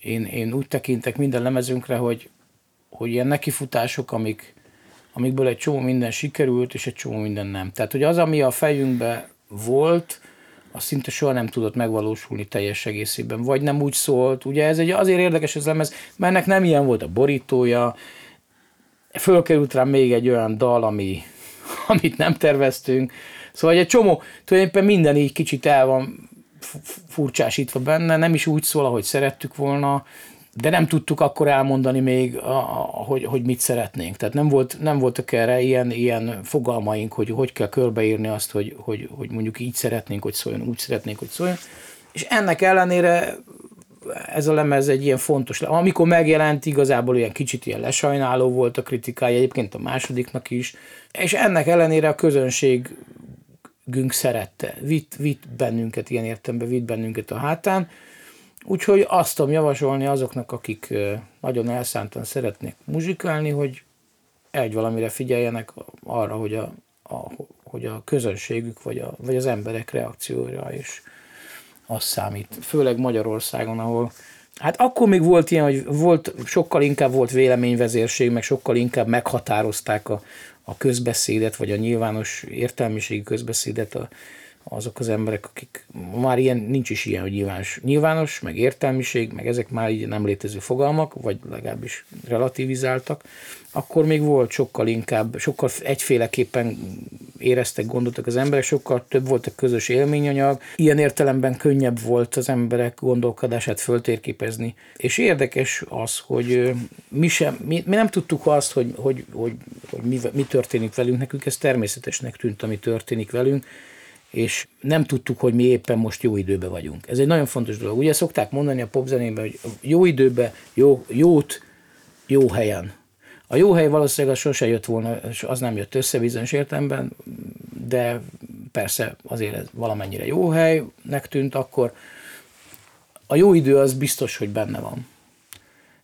[SPEAKER 2] én, én úgy tekintek minden lemezünkre, hogy, hogy ilyen nekifutások, amik, amikből egy csomó minden sikerült, és egy csomó minden nem. Tehát, hogy az, ami a fejünkben volt, az szinte soha nem tudott megvalósulni teljes egészében, vagy nem úgy szólt. Ugye ez egy azért érdekes ez lemez, mert ennek nem ilyen volt a borítója, fölkerült rá még egy olyan dal, ami, amit nem terveztünk, szóval egy csomó, tulajdonképpen minden így kicsit el van furcsásítva benne, nem is úgy szól, ahogy szerettük volna, de nem tudtuk akkor elmondani még, hogy, hogy mit szeretnénk. Tehát nem, volt, nem voltak erre ilyen, ilyen fogalmaink, hogy hogy kell körbeírni azt, hogy, hogy, hogy mondjuk így szeretnénk, hogy szóljon, úgy szeretnénk, hogy szóljon. És ennek ellenére ez a lemez egy ilyen fontos, amikor megjelent, igazából ilyen kicsit ilyen lesajnáló volt a kritikája, egyébként a másodiknak is, és ennek ellenére a közönségünk szerette, vitt, vitt bennünket, ilyen értemben vitt bennünket a hátán, Úgyhogy azt tudom javasolni azoknak, akik nagyon elszántan szeretnék muzsikálni, hogy egy valamire figyeljenek arra, hogy a, a, hogy a közönségük vagy, a, vagy az emberek reakciója is az számít. Főleg Magyarországon, ahol Hát akkor még volt ilyen, hogy volt, sokkal inkább volt véleményvezérség, meg sokkal inkább meghatározták a, a közbeszédet, vagy a nyilvános értelmiségi közbeszédet a, azok az emberek, akik már ilyen, nincs is ilyen, hogy nyilvános, nyilvános, meg értelmiség, meg ezek már így nem létező fogalmak, vagy legalábbis relativizáltak, akkor még volt sokkal inkább, sokkal egyféleképpen éreztek, gondoltak az emberek, sokkal több volt a közös élményanyag, ilyen értelemben könnyebb volt az emberek gondolkodását föltérképezni. És érdekes az, hogy mi, sem, mi, mi nem tudtuk azt, hogy, hogy, hogy, hogy mi, mi történik velünk, nekünk ez természetesnek tűnt, ami történik velünk, és nem tudtuk, hogy mi éppen most jó időben vagyunk. Ez egy nagyon fontos dolog. Ugye szokták mondani a popzenében, hogy jó időben, jó, jót, jó helyen. A jó hely valószínűleg az sose jött volna, az nem jött össze bizonyos értelemben, de persze azért ez valamennyire jó helynek tűnt akkor. A jó idő az biztos, hogy benne van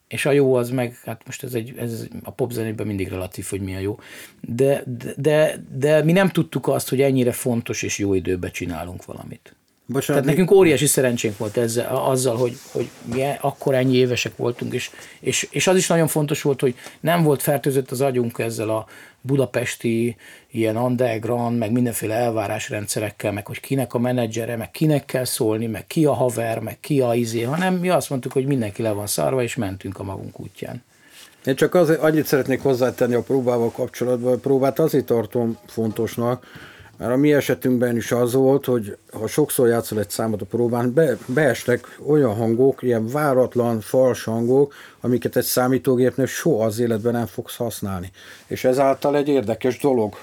[SPEAKER 2] és a jó az meg, hát most ez, egy, ez a popzenében mindig relatív, hogy mi a jó, de, de, de, mi nem tudtuk azt, hogy ennyire fontos és jó időben csinálunk valamit. Bocsánat, Tehát nekünk óriási szerencsénk volt ezzel, azzal, hogy, hogy mi akkor ennyi évesek voltunk, és, és, és az is nagyon fontos volt, hogy nem volt fertőzött az agyunk ezzel a budapesti ilyen underground, meg mindenféle elvárásrendszerekkel, meg hogy kinek a menedzsere, meg kinek kell szólni, meg ki a haver, meg ki a izé, hanem mi azt mondtuk, hogy mindenki le van szarva, és mentünk a magunk útján.
[SPEAKER 3] Én csak azért annyit szeretnék hozzátenni a próbával kapcsolatban, a próbát azért tartom fontosnak, mert a mi esetünkben is az volt, hogy ha sokszor játszol egy számot a próbán, be, beestek olyan hangok, ilyen váratlan, fals hangok, amiket egy számítógépnél soha az életben nem fogsz használni. És ezáltal egy érdekes dolog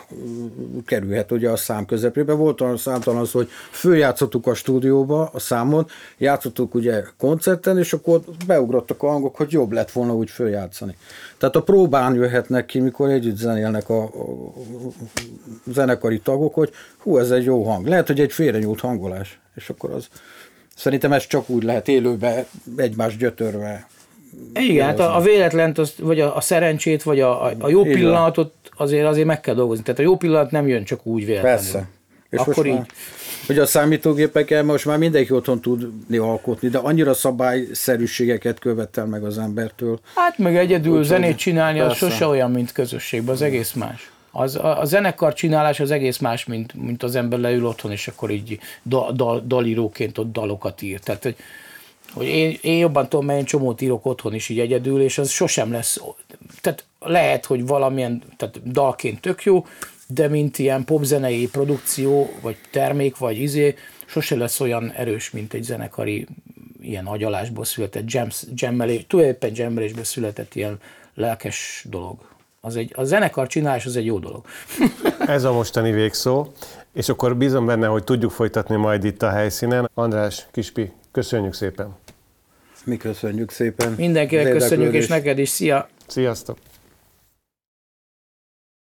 [SPEAKER 3] kerülhet ugye a szám közepébe. Volt olyan számtalan az, hogy följátszottuk a stúdióba a számot, játszottuk ugye koncerten, és akkor beugrottak a hangok, hogy jobb lett volna úgy följátszani. Tehát a próbán jöhetnek ki, mikor együtt zenélnek a, a zenekari tagok, hogy hú, ez egy jó hang. Lehet, hogy egy félrenyúlt hangolás, és akkor az szerintem ez csak úgy lehet élőbe, egymás gyötörve.
[SPEAKER 2] Igen, hát a, a véletlent, az, vagy a, a szerencsét, vagy a, a, jó pillanatot azért azért meg kell dolgozni. Tehát a jó pillanat nem jön csak úgy véletlenül.
[SPEAKER 3] Persze.
[SPEAKER 2] És akkor így. Már,
[SPEAKER 3] hogy a számítógépekkel most már mindenki otthon tudni alkotni, de annyira szabályszerűségeket követel meg az embertől.
[SPEAKER 2] Hát meg egyedül Úgy, zenét csinálni, az persze. sose olyan, mint közösségben, az egész más. Az, a, a zenekar csinálás az egész más, mint, mint az ember leül otthon, és akkor így da, da, dalíróként ott dalokat ír. Tehát, hogy, hogy én, én jobban tudom, mert én csomót írok otthon is így egyedül, és az sosem lesz, tehát lehet, hogy valamilyen, tehát dalként tök jó, de mint ilyen popzenei produkció, vagy termék, vagy izé, sose lesz olyan erős, mint egy zenekari ilyen agyalásból született, jam, jammelés, tulajdonképpen jammelésből született ilyen lelkes dolog. Az egy, a zenekar csinálás az egy jó dolog.
[SPEAKER 1] Ez a mostani végszó, és akkor bízom benne, hogy tudjuk folytatni majd itt a helyszínen. András, Kispi, köszönjük szépen!
[SPEAKER 3] Mi köszönjük szépen!
[SPEAKER 2] Mindenkinek köszönjük, és neked is. Szia!
[SPEAKER 1] Sziasztok!